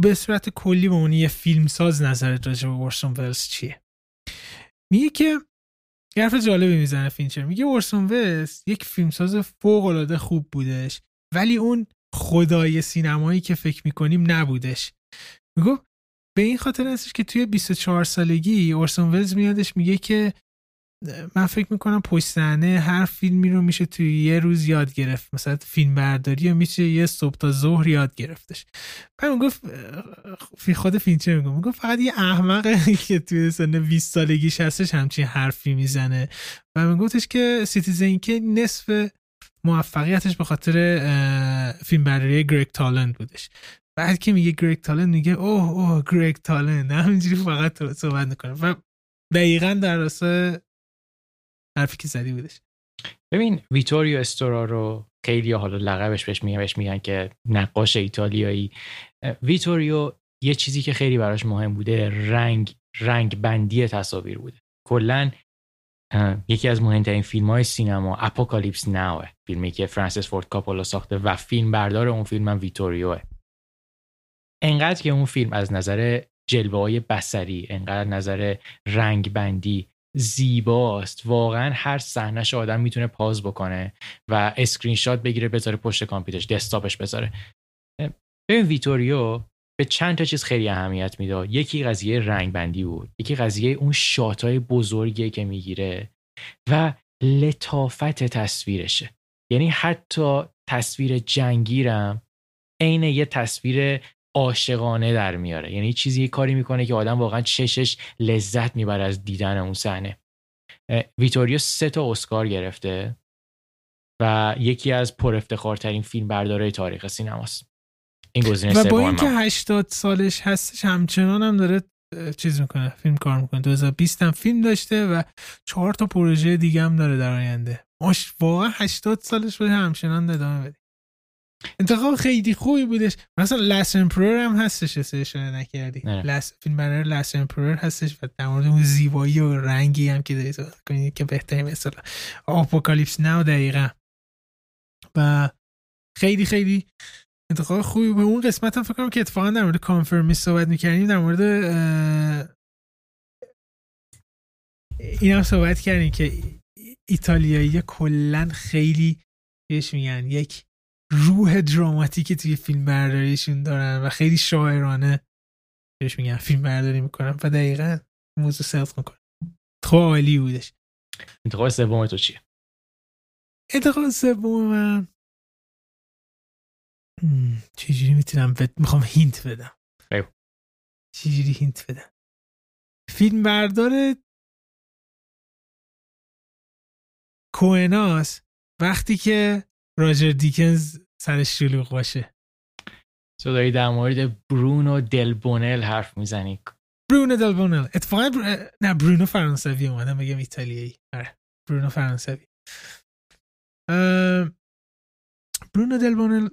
به صورت کلی به اون یه فیلم ساز نظرت راجع به ورسون ولز چیه؟ میگه که یه حرف جالبی می‌زنه فینچر. میگه اورسون ولز یک فیلمساز فوق العاده خوب بودش ولی اون خدای سینمایی که فکر می‌کنیم نبودش. میگه به این خاطر هستش که توی 24 سالگی اورسون ولز میادش میگه که من فکر می‌کنم پشت صحنه هر فیلمی رو میشه توی یه روز یاد گرفت. مثلا فیلم برداری رو میشه یه صبح تا ظهر یاد گرفتش. بعد گفت فی خود فینچر میگم می‌گفت فقط یه احمقه که توی سن 20 سالگیش هستش همچین حرفی می‌زنه. و میگفتش که Citizen Kane نصف موفقیتش به خاطر فیلم برداری گریگ تالند بودش. بعد که میگه گریگ تالند میگه اوه اوه گریگ تالند همینجوری فقط صحبت می‌کنه. و دقیقا در راستای حرفی که زدی بودش.
ببین ویتوریو استورارو خیلی حالا لقبش بهش میگن بهش میگن که نقاش ایتالیایی. ویتوریو یه چیزی که خیلی براش مهم بوده رنگ رنگ بندی تصاویر بوده. کلا یکی از مهمترین فیلم های سینما Apocalypse Now ه فیلمی که فرانسیس فورد کاپولا ساخته و فیلم بردار اون فیلم هم ویتوریوه. انقدر که اون فیلم از نظر جلوه های بصری انقدر نظر رنگ بندی زیباست. واقعا هر صحنهش آدم می‌تونه pause بکنه و اسکرین شات بگیره بذاره پشت کامپیوترش دسکتاپش بذاره. ببین ویتوریو به چند تا چیز خیلی اهمیت میده. یکی قضیه رنگ بندی بود. یکی قضیه اون shot ای بزرگی که می‌گیره و لطافت تصویرشه. یعنی حتی تصویر جنگی رم عین یه تصویر عاشقانه در میاره. یعنی چیزی کاری می‌کنه که آدم واقعا چشش لذت می‌بره از دیدن اون صحنه. ویتوریو سه تا اسکار گرفته و یکی از پر افتخارترین فیلم بردارای تاریخ سینماست. این گزینه
و با اینکه 80 سالش هستش همچنان هم داره چیز می‌کنه فیلم کار می‌کنه. 2020 هم فیلم داشته و چهار تا پروژه دیگه هم داره در آینده. واقعا 80 سالش بوده همچنان ادامه بده. انتخاب خیلی خوبی بودش. مثلا لاس امپرور هم هستش اشاره نکردی. لاس فیلم برای لاس امپرور هستش و در مورد اون زیبایی و رنگی هم که دارید کنید که بهترین مثلا آپوکالیپس ناو دقیقا. و خیلی خیلی انتخاب خوبی به اون قسمت هم فکر کنم که اتفاقا در مورد کانفرمی صحبت می‌کردیم در مورد این هم صحبت کردیم که ایتالیایی کلا خیلی بهش میگن یک روح دراماتیک توی فیلم برداریشون دارن و خیلی شاعرانه بهش میگن فیلم برداری می‌کنن و دقیقا موضوع صدق می‌کنن. خب عالی بودش.
انتخاب سوم تو چیه؟
انتخاب سوم من چجوری می‌تونم بد... می‌خوام hint بدم؟ چجوری hint بدم؟ فیلم بردار کوئن‌هاس وقتی که راجر دیکنز سرش شلوغ باشه.
تو داری در مورد برونو دلبونل حرف می‌زنی.
برونو دلبونل اتفاقا بر... نه برونو فرانسوی اومدم بگم ایتالیایی. آره برونو فرانسوی. برونو دلبونل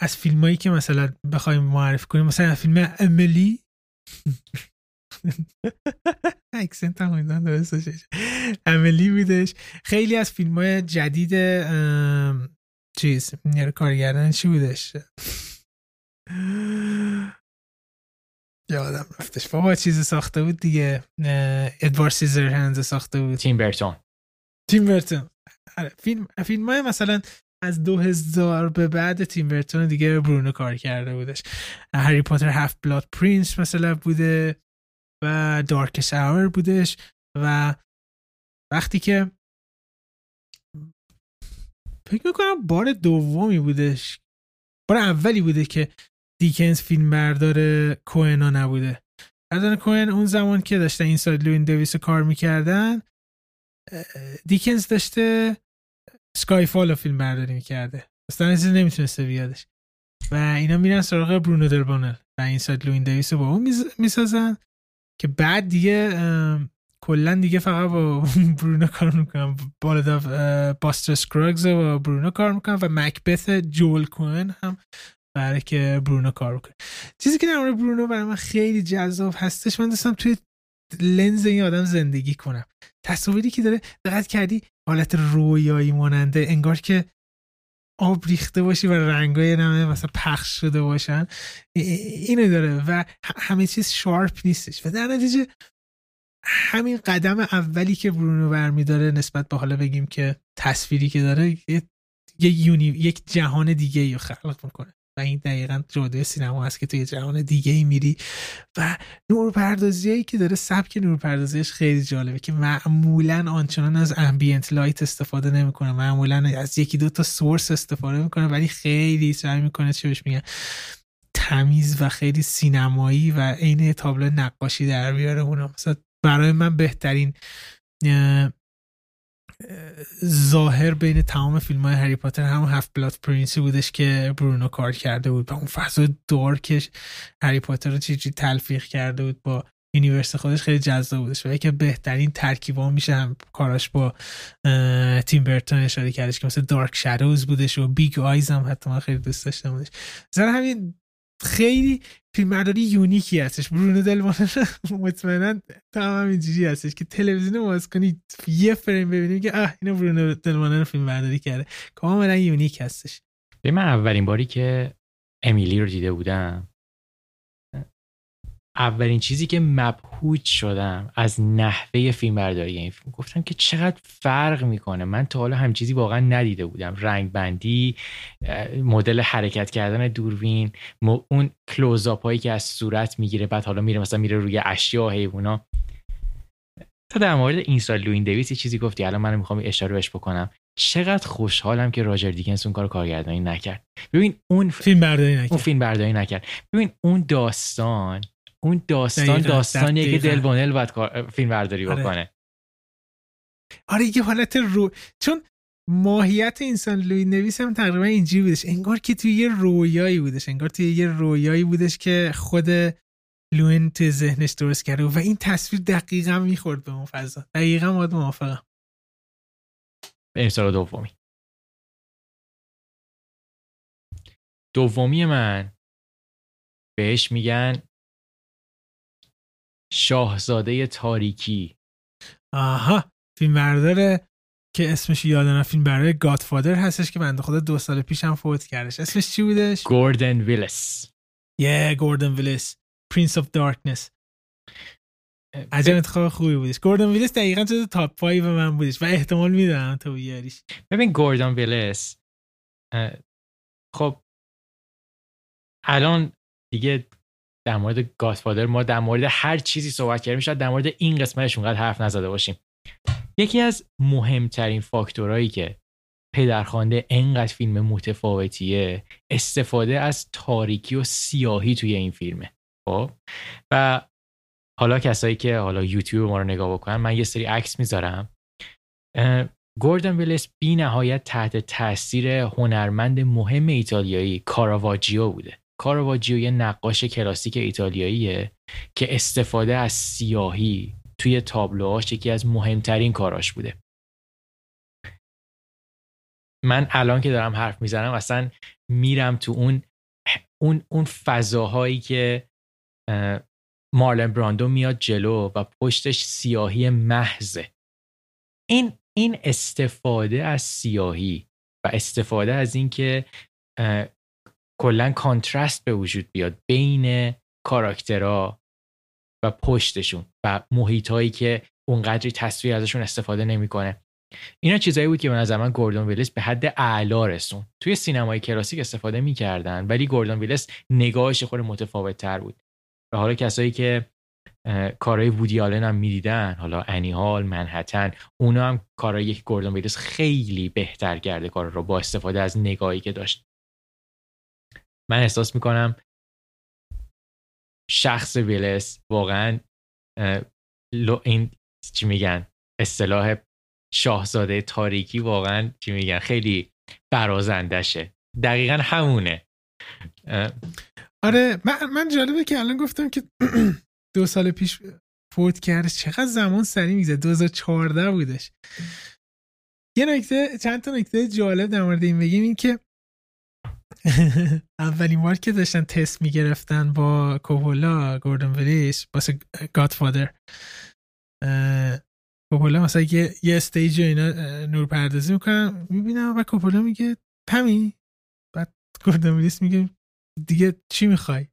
از فیلمایی که مثلا بخوایم معرفی کنیم مثلا فیلم املی. اکسنت هم درست املی بودش. خیلی از فیلم های جدید چیز نیرو کارگردان چی بودش؟ یادم رفتش. بابا چیز ساخته بود دیگه. Edward Scissorhands ساخته بود.
تیم برتون.
تیم برتون. آره، فیلم فیلم های مثلا از 2000 به بعد تیم برتون دیگه برونو کار کرده بودش. Harry Potter Half-Blood Prince مثلا بوده. و Darkest Hour بودش و وقتی که فکر می‌کنم بار دومی بودش بار اولی بوده که دیکنز فیلم بردار کوئنا نبوده. بردار کوئن اون زمان که داشتن Inside Llewyn Davis کار می‌کردن دیکنز داشته Skyfall رو فیلم برداری می‌کرده. اصلا چیزی نمی‌تونسته بیادش. و اینا میرن سراغ برونو دلبونل و Inside Llewyn Davis رو با اون می‌سازن. که بعد دیگه کلا دیگه فقط با برونو کار می‌کنن. Ballad Buster Scruggs با برونو کار می‌کنن و مکبث جوئل کوئن هم قراره که برونو کار بکنه. چیزی که در برونو برای من خیلی جذاب هستش من دوست دارم توی لنز این آدم زندگی کنم. تصاویری که داره دقت کردی حالت رویایی ماننده انگار که آب ریخته باشی و رنگا یه نمه مثلا پخش شده باشن. اینو داره و همه چیز sharp نیستش. و در نتیجه همین قدم اولی که برونو برمیداره نسبت به حالا بگیم که تصویری که داره یه uni... یک جهان دیگه رو خلق می‌کنه. و این دقیقا جادوی سینما هست که توی جهان دیگه ای میری. و نورپردازی که داره سبک نورپردازیش خیلی جالبه که معمولا آنچنان از ambient light استفاده نمی‌کنه معمولا از یکی دو تا source استفاده می‌کنه ولی خیلی سعی می‌کنه چه بهش میگن تمیز و خیلی سینمایی و عین تابلو نقاشی در بیاره اونو مثلا برای من بهترین ظاهر بین تمام فیلم های هری پاتر همون Half-Blood Prince ی بودش که برونو کار کرده بود. با اون فضا dark ش هری پاتر رو چیزی تلفیق کرده بود با universe خودش خیلی جذاب بودش و یکی بهترین ترکیبا میشه هم کاراش با تیم برتون اشاره کردش که مثل Dark Shadows بودش و Big Eyes هم حتی من خیلی دوست داشته بودش. زن همین خیلی فیلمبرداری یونیکی هستش. برونو دل مطمئنا تمام اینجوری هستش که تلویزیون باز کنی یه فریم ببینیم که اه اینو برونو دل فیلم برداری کرده. کاملا یونیک هستش.
من اولین باری که امیلی رو دیده بودم اولین چیزی که مبهوت شدم از نحوه فیلم برداری این فیلم. گفتم که چقدر فرق می‌کنه. من تا حالا هم چیزی واقعا ندیده بودم. رنگ بندی مدل حرکت کردن دوربین اون کلوزاپ هایی که از صورت می‌گیره بعد حالا میره مثلا میره روی اشیا و حیوونا. تا در مورد اینستا لوین دویس یه چیزی گفتی. الان من می‌خوام اشاره بهش بکنم. چقدر خوشحالم که راجر دیکنز اون کار کارگردانی نکرد. ببین اون
فیلم برداری نکرد.
اون فیلم برداری نکرد. ببین اون داستان اون داستان داستانیه که دلوانل باید فیلم برداری آره. بکنه.
آره یه حالت رو چون ماهیت انسان لوی نویس هم تقریبا اینجوری بودش. انگار که توی یه رویایی بودش. انگار توی یه رویایی بودش که خود لوین توی ذهنش درست کرده و این تصویر دقیقا می‌خورد به اون فضا. دقیقا باید موافقم.
بریم سال دومی. دومی من بهش میگن شاهزاده تاریکی.
آها فیلم برداره که اسمش یادم فیلم بردار Godfather هستش که بنده خدا دو سال پیش هم فوت کردش. اسمش چی بودش؟
گوردن ویلیس.
یه گوردن ویلیس Prince of Darkness عجب انتخاب خوبی بودش. گوردن ویلیس دقیقا تو top 5 من بودش و احتمال میدم تو بیاریش.
ببین گوردن ویلیس خب الان دیگه در مورد گادفادر ما در مورد هر چیزی صحبت کردیم شاید در مورد این قسمتش اونقدر حرف نزده باشیم. یکی از مهمترین فاکتورهایی که پدرخوانده انقدر فیلم متفاوتیه استفاده از تاریکی و سیاهی توی این فیلمه. خب؟ و حالا کسایی که حالا یوتیوب ما رو نگاه بکنن من یه سری عکس می‌ذارم. گوردن ویلس بی نهایت تحت تاثیر هنرمند مهم ایتالیایی کاراواجیو بوده. کارواجیو یه نقاش کلاسیک ایتالیاییه که استفاده از سیاهی توی تابلوهاش یکی از مهمترین کاراش بوده. من الان که دارم حرف می‌زنم اصلا میرم تو اون اون اون فضاهایی که مارلن براندو میاد جلو و پشتش سیاهی محضه. این این استفاده از سیاهی و استفاده از اینکه کلا کانترست به وجود بیاد بین کاراکترها و پشتشون و محیط هایی که اونقدری تصویر ازشون استفاده نمی‌کنه. اینا چیزایی بود که به نظر من گوردون ویلس به حد اعلا رسون توی سینمای کلاسیک استفاده می‌کردن ولی گوردون ویلس نگاهش خود متفاوت تر بود. و حالا کسایی که کارهای وودی آلن هم می‌دیدن حالا انیهال منحتن اونا هم کارهای یک گوردون ویلس خیلی بهتر کرده کار رو با استفاده از نگاهی که داشت. من احساس می‌کنم شخص ویلس واقعا این چی میگن؟ اصطلاح شاهزاده تاریکی واقعا چی میگن؟ خیلی برازندشه. دقیقا همونه.
آره من, من جالبه که الان گفتم که دو سال پیش فوت کرد. چقدر زمان سری میگذه 2014 بودش. یه نکته چند تا نکته جالب در مورد این بگیم. این که اولین بار که داشتن تست می‌گرفتن با کوپولا گوردن ولیس واسه گادفادر. کوپولا مثلا یه, یه استیج اینا نور پردازی می‌کنن می‌بینم و کوپولا میگه پمی بعد گوردن ولیس میگه دیگه چی می‌خوای؟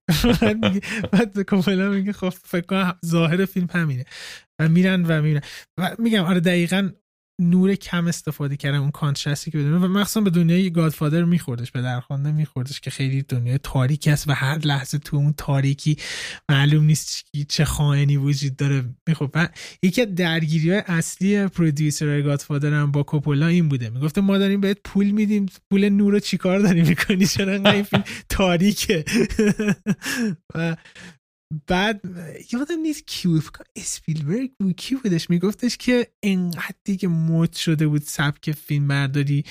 بعد کوپولا میگه خب فکر کنم ظاهر فیلم همینه. و میرن و میرن. و میگم آره دقیقا نور کم استفاده کردن اون کانترستی که بدونه و مخصوصا به دنیای گادفادر میخوردش به درخوانده میخوردش که خیلی دنیای تاریکی است و هر لحظه تو اون تاریکی معلوم نیست چه خائنی وجود داره. می‌خورد و یکی از درگیری های اصلی پرودیوسر گادفادر هم با کوپولا این بوده. می‌گفته ما داریم بهت پول میدیم پول نور رو چیکار داری می‌کنی؟ چرا این فیلم تاریکه؟ و بعد یادم نیست کیو اسپیلبرگ بود. کی بودش؟ میگفتش که انقدر دیگه مد شده بود سبک فیلم برداری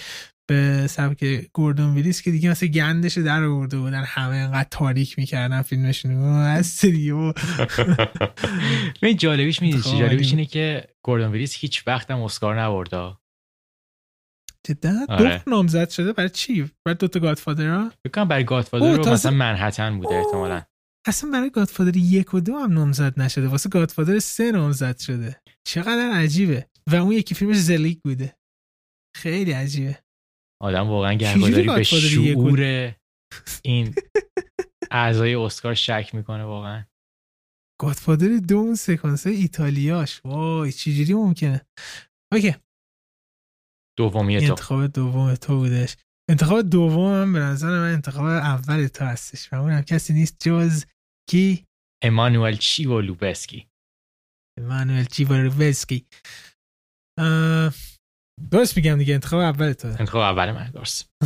به سبک گوردون ویلیس که دیگه مثلا گندش در آورده بودن. همه انقدر تاریک می‌کردن فیلمشون از و
این جالبیش می‌دید جالبیش اینه که گوردون ویلیس هیچ وقت هم اسکار نبرده
جدا؟ آره. دو نامزد شده برای چی؟ برای دوتا گادفادر ها
بکنم برای گادفادر رو مثلا منحتن بوده احتمالا.
اصلا برای گادفادر یک و دو هم نامزد نشده. واسه گادفادر سه نامزد شده. چقدر عجیبه. و اون یکی فیلمش زلیک بوده. خیلی عجیبه.
آدم واقعا گرگاداری به شعور این اعضای اسکار شک می‌کنه واقعا.
Godfather دو اون سکانس ایتالیاش. وای چجوری ممکنه؟ okay.
دومی تو.
انتخاب دوم تو بودش. انتخاب دوم هم به نظر من انتخاب اول تو هستش و اونم کسی نیست جز کی
امانوئل چیوو لوبزکی
امانوئل چیوو لوبزکی درست میگم دیگه انتخاب اول تو
انتخاب اول من درست.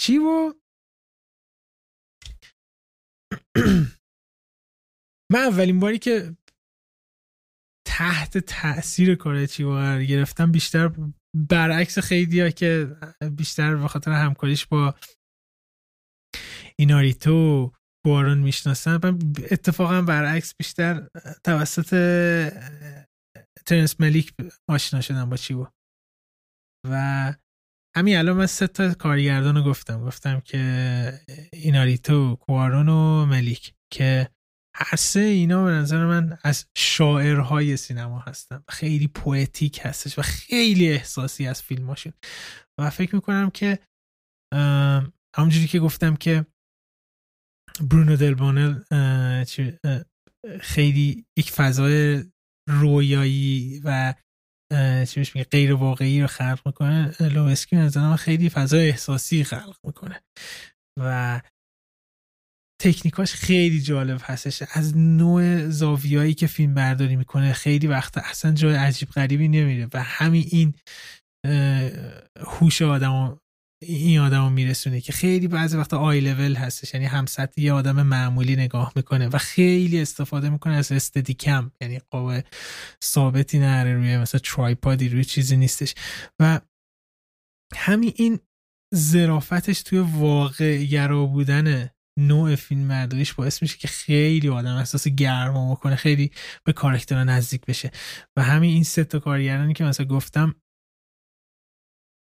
چیو من اولین باری که تحت تاثیر کار چی قرار گرفتم بیشتر برعکس خیلی ها که بیشتر به خاطر همکاریش با ایناریتو بارون می‌شناسن. من اتفاقا برعکس بیشتر توسط ترنس مالیک آشنا شدم با چیوو و همین الان من سه تا کارگردان رو گفتم. گفتم که ایناریتو کوارون و مالیک که هر سه اینا به نظر من از شاعرهای سینما هستن. خیلی poetic هستش و خیلی احساسی از فیلماشون. و فکر می‌کنم که همونجوری که گفتم که برونو دلبانل خیلی یک فضای رویایی و چی میگه غیر واقعی رو خلق می‌کنه. لوسکی من خیلی فضای احساسی خلق می‌کنه. و تکنیکاش خیلی جالب هستش از نوع زاویایی که فیلم برداری می‌کنه خیلی وقت اصلا جای عجیب غریبی نمیره و همین این هوش آدم این آدم رو میرسونه که خیلی بعضی وقتا آی لول هستش یعنی هم یه آدم معمولی نگاه می‌کنه و خیلی استفاده می‌کنه از استدی کم یعنی قوه ثابتی نره روی مثلا ترایپادی روی چیزی نیستش. و همین این زرافتش توی واقع گرا بودن نوع فیلم مرداریش باعث میشه که خیلی آدم احساس گرما بکنه خیلی به کارکتر نزدیک بشه. و همین این سه تا کارگردانی که مثلا گفتم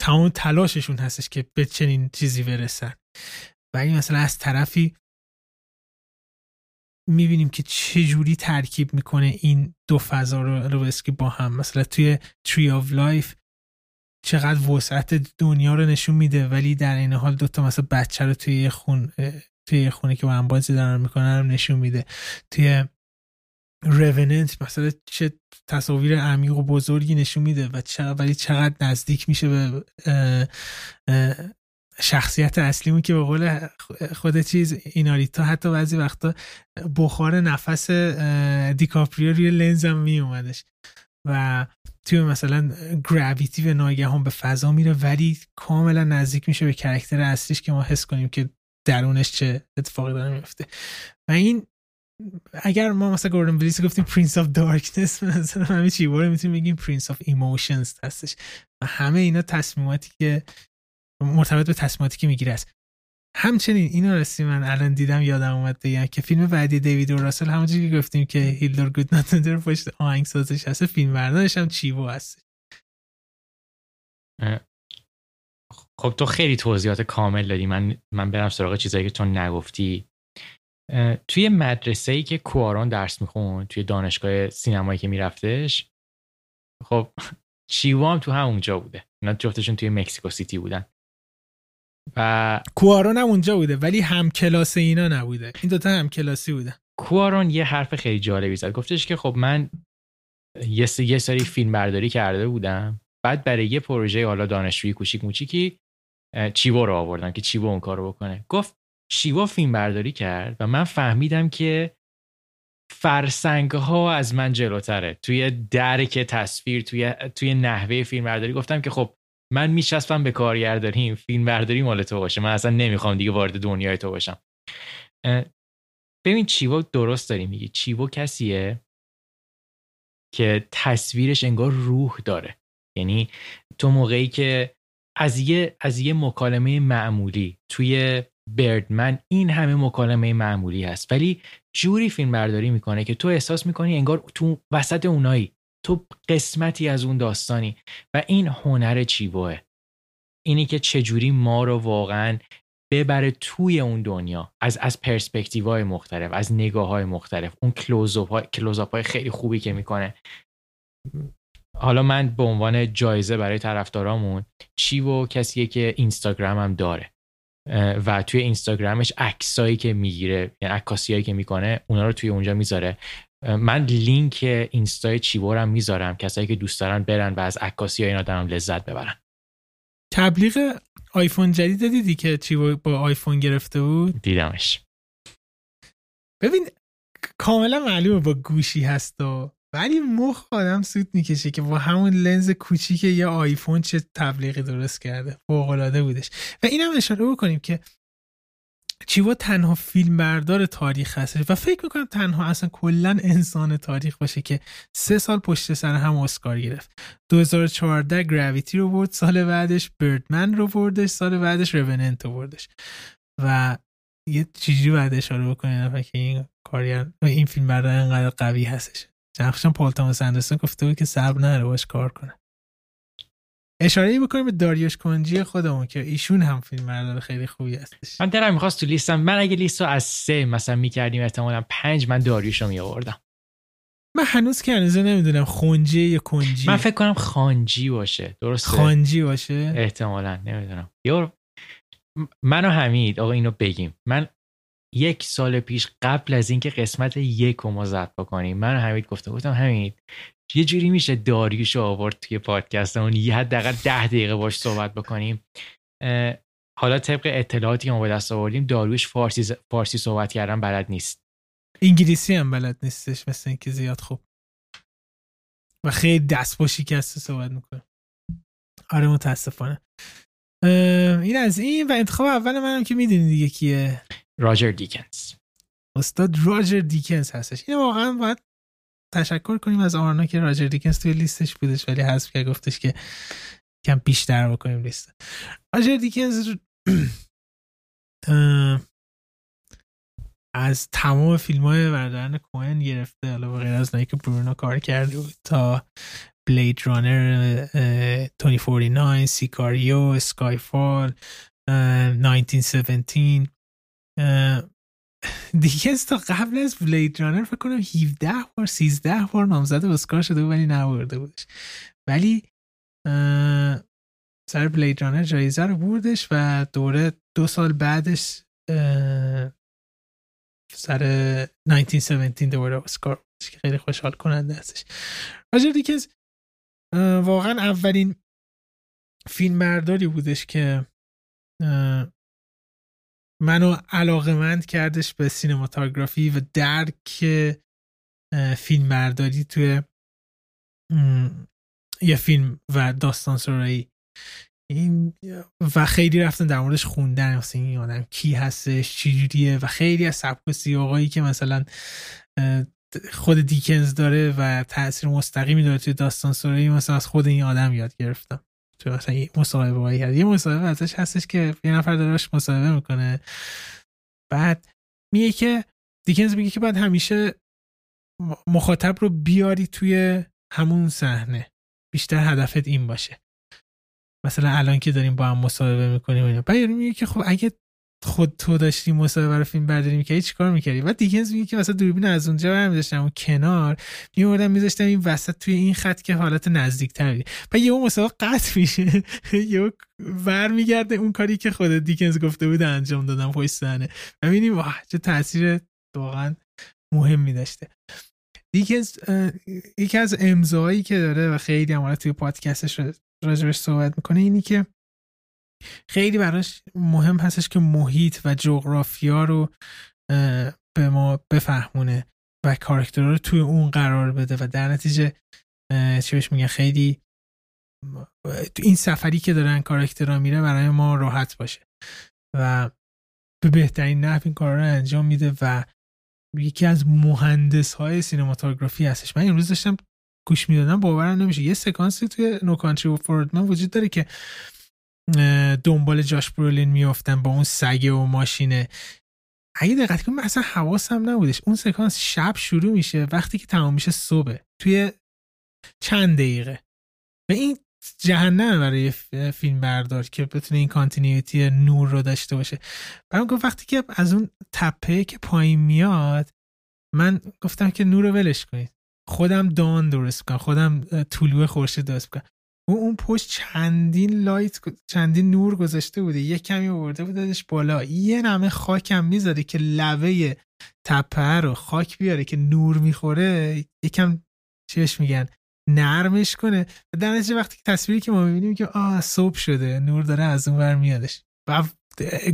تمام تلاششون هستش که به چنین چیزی برسن. و این مثلا از طرفی می‌بینیم که چه جوری ترکیب می‌کنه این دو فضا رو اسکی با هم. مثلا توی Tree of Life چقدر وسعت دنیا رو نشون میده ولی در عین حال دوتا مثلا بچه رو توی خون توی خونه که با هم بازی دارن می‌کنن نشون میده. توی روننت مثلا چه تصاویر عمیق و بزرگی نشون میده و چقدر ولی چقدر نزدیک میشه به شخصیت اصلیمون که به قول خود چیز ایناریتا. حتی بعضی وقتا بخار نفس دیکاپریو روی لنزم می اومدش و توی مثلا گراویتی و ناگهان به فضا میره ولی کاملا نزدیک میشه به کرکتر اصلیش که ما حس کنیم که درونش چه اتفاقی داره میفته. و این اگر ما مثلا گوردن ویلیس گفتیم پرینس آف دارکنس مثلا همه چی باره می‌تونیم بگیم پرینس آف ایموشنز هستش. و همه اینا تصمیماتی که مرتبط به تصمیماتی که می‌گیره است. همچنین اینو رسی من الان دیدم یادم اومد بگم که فیلم بعدی دیوید و راسل همونجوری که گفتیم که هیلدر گود ناتندر پشت آهنگ سازش هست فیلم بردارش هم چیوو هست.
خب تو خیلی توضیحات کامل دادی. من من برم سراغ چیزایی که تو نگفتی. توی مدرسه ای که کوارون درس میخون توی دانشگاه سینمایی که میرفتش خب چیوا هم تو همونجا بوده. اینا جفتشون توی مکسیکو سیتی بودن. و
کوارون هم اونجا بوده ولی هم کلاس اینا نبوده. این دوتا هم کلاسی بودن.
کوارون یه حرف خیلی جالبی زد. گفتش که خب من یه یه سری فیلم برداری کرده بودم. بعد برای یه پروژه حالا دانشجویی کوچیک موچیکی چیوا رو آوردم که چیوا اون کارو بکنه. گفت چیوا فیلم برداری کرد؟ و من فهمیدم که فرسنگ ها از من جلوتره. توی درک تصویر توی توی نحوه فیلم برداری گفتم که خب من میچسبم به کارگردانی فیلم برداری مال تو باشه. من اصلا نمی‌خوام دیگه وارد دنیای تو باشم ببین چیوا درست داری میگی. چیوا کسیه که تصویرش انگار روح داره. یعنی تو موقعی که از یه از یه مکالمه معمولی توی بردمن این همه مکالمه معمولی هست. ولی جوری فیلم برداری می‌کنه که تو احساس می‌کنی انگار تو وسط اونایی. تو قسمتی از اون داستانی. و این هنر چیوه اینی که چجوری ما رو واقعا ببره توی اون دنیا. از از پرسپکتیو های مختلف از نگاه های مختلف. اون کلوزاپ های, های خیلی خوبی که می‌کنه. حالا من به عنوان جایزه برای طرفدارامون چیو کسیه که اینستاگرام هم داره. و توی اینستاگرامش عکسایی که می‌گیره یعنی عکاسیایی که می‌کنه اونا رو توی اونجا می‌ذاره. من لینک اینستای چیبور هم می‌ذارم کسایی که دوست دارن برن و از عکاسی اینا دارم لذت ببرن.
تبلیغ آیفون جدید دیدی که چیبور با آیفون گرفته بود؟
دیدمش.
ببین کاملا معلومه با گوشی هست و ولی مخ آدم سود می‌کشه که با همون لنز کوچیک یه آیفون چه تبلیغی درست کرده. فوقالعاده بودش. و اینم اشاره بکنیم که چیوا تنها فیلم بردار تاریخ هستش و فکر می‌کنم تنها اصلا کلا انسان تاریخ باشه که سه سال پشت سر هم اسکار گرفت. 2014 گراویتی رو برد سال بعدش بردمن رو بردش سال بعدش روننت رو بردش. و یه چیزی بعد اشاره بکنیم که این کارگر این فیلم بردار انقدر قوی هستش. جخشم پال تاماس اندرسون گفته بود که صبر نره باش کار کنه. اشاره ای بکنیم به داریوش کنجی خودمون که ایشون هم فیلم بردار خیلی خوبی هستش.
من دلم می‌خواست تو لیستم من اگه لیست رو از سه مثلا می‌کردیم احتمالا پنج من داریوش رو میآوردم.
من هنوز که هنوز نمی‌دونم خونجی یا کنجی.
من فکر کنم خانجی باشه. درسته؟
خانجی باشه؟
احتمالا نمی‌دونم. یار منو حمید آقا اینو بگیم. من یک سال پیش قبل از اینکه قسمت یک رو ما زد بکنیم من حمید گفته گفتم حمید یه جوری میشه داریوش آورد توی پادکستمون یه حداقل ده دقیقه باش صحبت بکنیم. حالا طبق اطلاعاتی که ما به دست آوردیم داریوش فارسی, فارسی صحبت کردن بلد نیست.
انگلیسی هم بلد نیستش مثل اینکه زیاد خوب. و خیلی دست با شکسته صحبت می‌کنه. آره متاسفانه. این از این و انتخاب اول منم که می‌دونی دیگه کیه.
راجر دیکنز.
استاد راجر دیکنز هستش. این واقعا باید تشکر کنیم از آرنا که راجر دیکنز توی لیستش بودش ولی حذف که گفتش که کم بیشتر بکنیم لیست. راجر دیکنز از تمام فیلم های بردارن کوهن گرفته حالا غیر از که برونو کار کرده بود تا بلید رانر 2049 سیکاریو اسکای فال 1917 دیگه تا قبل از بلید رانر فکر کنم 17 بار 13 بار نامزد اسکار شده ولی نبرده بودش. ولی سر بلید رانر جایزه رو بردش و دوره دو سال بعدش سر 1917 دوره اسکار که خیلی خوشحال کننده هستش. راجر دیکنز واقعا اولین فیلم برداری بودش که منو علاقمند کردش به سینماتوگرافی و درک فیلم برداری توی یه فیلم و داستان سرایی. این و خیلی رفتن در موردش خوندن. مثلا این آدم کی هستش چجوریه و خیلی از سبک و سیاقایی که مثلا خود دیکنز داره و تاثیر مستقیمی داره توی داستان سرایی مثلا از خود این آدم یاد گرفتم. تو مثلا یه مصاحبه هایی هست یه مصاحبه ازش هستش که یه نفر داراش مصاحبه می‌کنه. بعد میگه که دیکنز میگه که بعد همیشه مخاطب رو بیاری توی همون صحنه. بیشتر هدفت این باشه. مثلا الان که داریم با هم مصاحبه می‌کنیم اینا. بعد میگه که خب اگه خود تو داشتی مصاحبه رو فیلم برداری می‌کردی چیکار می‌کردی؟ و دیگنز میگه که مثلا دوربین از اونجا برمی داشتم و کنار. میوردم میذاشتم این وسط توی این خط که حالت نزدیکتر و و یهو مسابقه قطع میشه. یهو برمیگرده اون کاری که خود دیکنز گفته بود انجام دادم پشت صحنه. و می‌بینیم واه چه تاثیر واقعا مهمی داشته. دیکنز یکی از امضایی که داره و خیلی هم توی پادکستش راجبش صحبت می‌کنه اینی که خیلی براش مهم هستش که محیط و جغرافیا رو به ما بفهمونه و کارکترها رو توی اون قرار بده و در نتیجه چی بهش میگن خیلی این سفری که دارن کاراکترها میره برای ما راحت باشه و به بهترین نحو این کار رو انجام میده و یکی از مهندس های سینماتوگرافی هستش. من امروز داشتم گوش می‌دادم باورم نمیشه. یه سکانسی توی نو کانتری من وجود داره که دنبال جاش برولین میافتن با اون سگه و ماشینه. اگه دقت کنیم اصلا حواسم نبودش. اون سکانس شب شروع میشه وقتی که تمام میشه صبح توی چند دقیقه. و این جهنم برای فیلم بردار که بتونه این continuity نور رو داشته باشه. برام گفت وقتی که از اون تپه که پایین میاد من گفتم که نور رو ولش کنید. خودم dawn درست کنم خودم طلوع خورشید درست کنم اون اون پشت چندین light چندین نور گذاشته بوده. یه کمی آورده بودش بالا. یه نمه خاکم می‌ذاره که لبه تپه رو خاک بیاره که نور می‌خوره. یکم چیش میگن؟ نرمش کنه. در نتیجه وقتی که تصویری که ما می‌بینیم که آه صبح شده. نور داره از اون ور میادش. و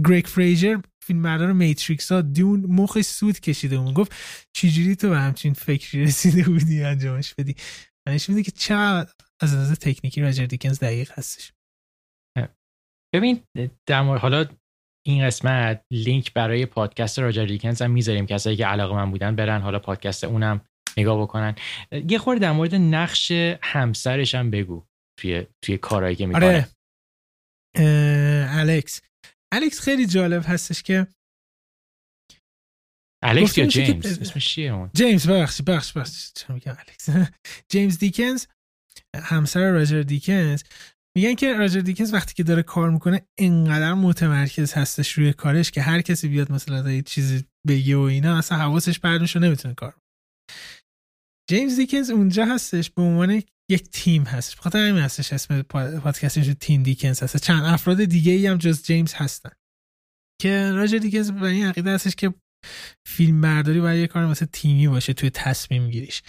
گریک فریجر فیلم رو میتریکس ها دون مخش سود کشیده اون گفت چجوری تو به همچین فکری رسیده بودی؟ انجامش بدی. نشون میده که چقدر از نظر تکنیکی راجر دیکنز دقیق هستش.
ببین در مورد حالا این قسمت لینک برای پادکست راجر دیکنز هم می‌ذاریم. کسایی که علاقه من بودن برن حالا پادکست اونم نگاه بکنن. یه خورده در مورد نقش همسرش هم بگو توی توی کارهایی که می‌کنه. آره.
الکس. الکس خیلی جالب هستش که
الکس یا جیمز؟ اسمش چیه اون؟
جیمز بخش بخش بخش الکس؟ جیمز دیکنز همسر راجر دیکنز میگن که راجر دیکنز وقتی که داره کار می‌کنه انقدر متمرکز هستش روی کارش که هر کسی بیاد مثلا یه چیزی بگه و اینا اصلا حواسش پردوش رو نمی‌تونه کار جیمز دیکنز اونجا هستش به عنوان یک تیم هستش. بخاطر همین هستش اسم پادکستش تیم دیکنز هست چند افراد دیگه ای هم جز جیمز هستن. که راجر دیکنز به این عقیده هستش که فیلم برداری باید یه کار واسه تیمی باشه توی تصمیم گیریش.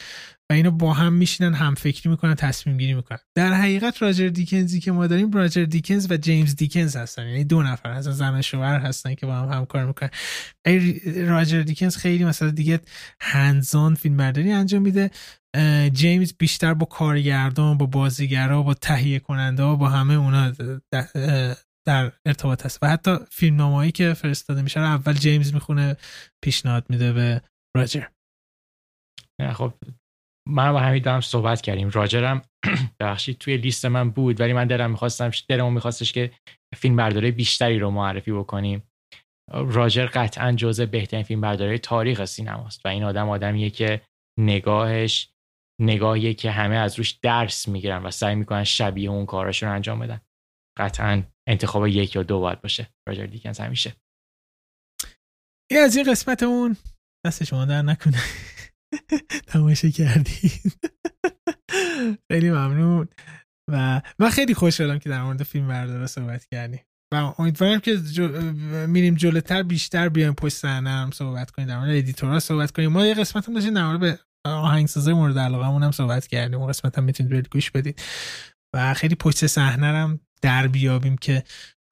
و اینا با هم میشینن هم فکری می‌کنن تصمیم گیری می‌کنن. در حقیقت راجر دیکنزی که ما داریم راجر دیکنز و جیمز دیکنز هستن. یعنی دو نفر هستن زن شوهر هستن که با هم همکار می‌کنن. راجر دیکنز خیلی مثلا دیگه هنزان فیلم برداری انجام میده. جیمز بیشتر با کارگردان با بازیگرا با تهیه کننده با همه اونا در ارتباط هست. و حتی فیلم که فرستاده میشه اول جیمز می‌خونه پیشنهاد میده به راجر.
خب من با همین دارم صحبت کردیم. راجرم بخشی توی لیست من بود ولی من دلم می‌خواستم دلمون میخواستش که فیلم برداره بیشتری رو معرفی بکنیم. راجر قطعا جزء بهترین فیلم برداره تاریخ سینماست و این آدم آدمیه که نگاهش نگاهیه که همه از روش درس می‌گیرن و سعی می‌کنن شبیه اون کاراشون انجام بدن. قطعا انتخاب یک یا دو باید باشه. راجر دیکنز همیشه.
این از این قسمت اون. دست شما در نکنه. تماشا کردید خیلی ممنون. و من خیلی خوشحالم که در مورد فیلم بردار صحبت کردیم. و امیدوارم که میریم جلوتر بیشتر بیایم پشت صحنه هم صحبت کنیم در مورد ادیتورها صحبت کنیم. ما یه قسمت هم داشتیم در مورد آهنگسازای مورد علاقه هم صحبت کردیم. اون قسمت هم می‌تونید برید گوش بدید. و خیلی پشت صحنه هم در بیابیم که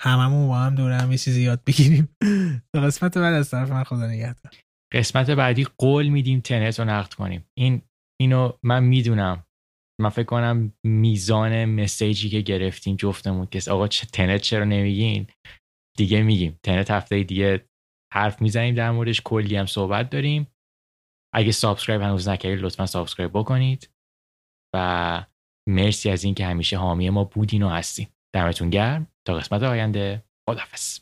هممون با هم دور هم یه چیزی یاد بگیریم. تا قسمت بعد از طرف من خدا نگهدار.
قسمت بعدی قول میدیم Tenet رو نقد کنیم. این اینو من می‌دونم. من فکر کنم میزان message ی که گرفتیم جفتمون که آقا Tenet چرا نمیگین؟ دیگه میگیم. Tenet هفته دیگه حرف می‌زنیم در موردش. کلی هم صحبت داریم. اگه subscribe هنوز نکردید لطفا subscribe بکنید. و مرسی از اینکه همیشه حامی ما بودین و هستیم دمتون گرم. تا قسمت آینده خدافظ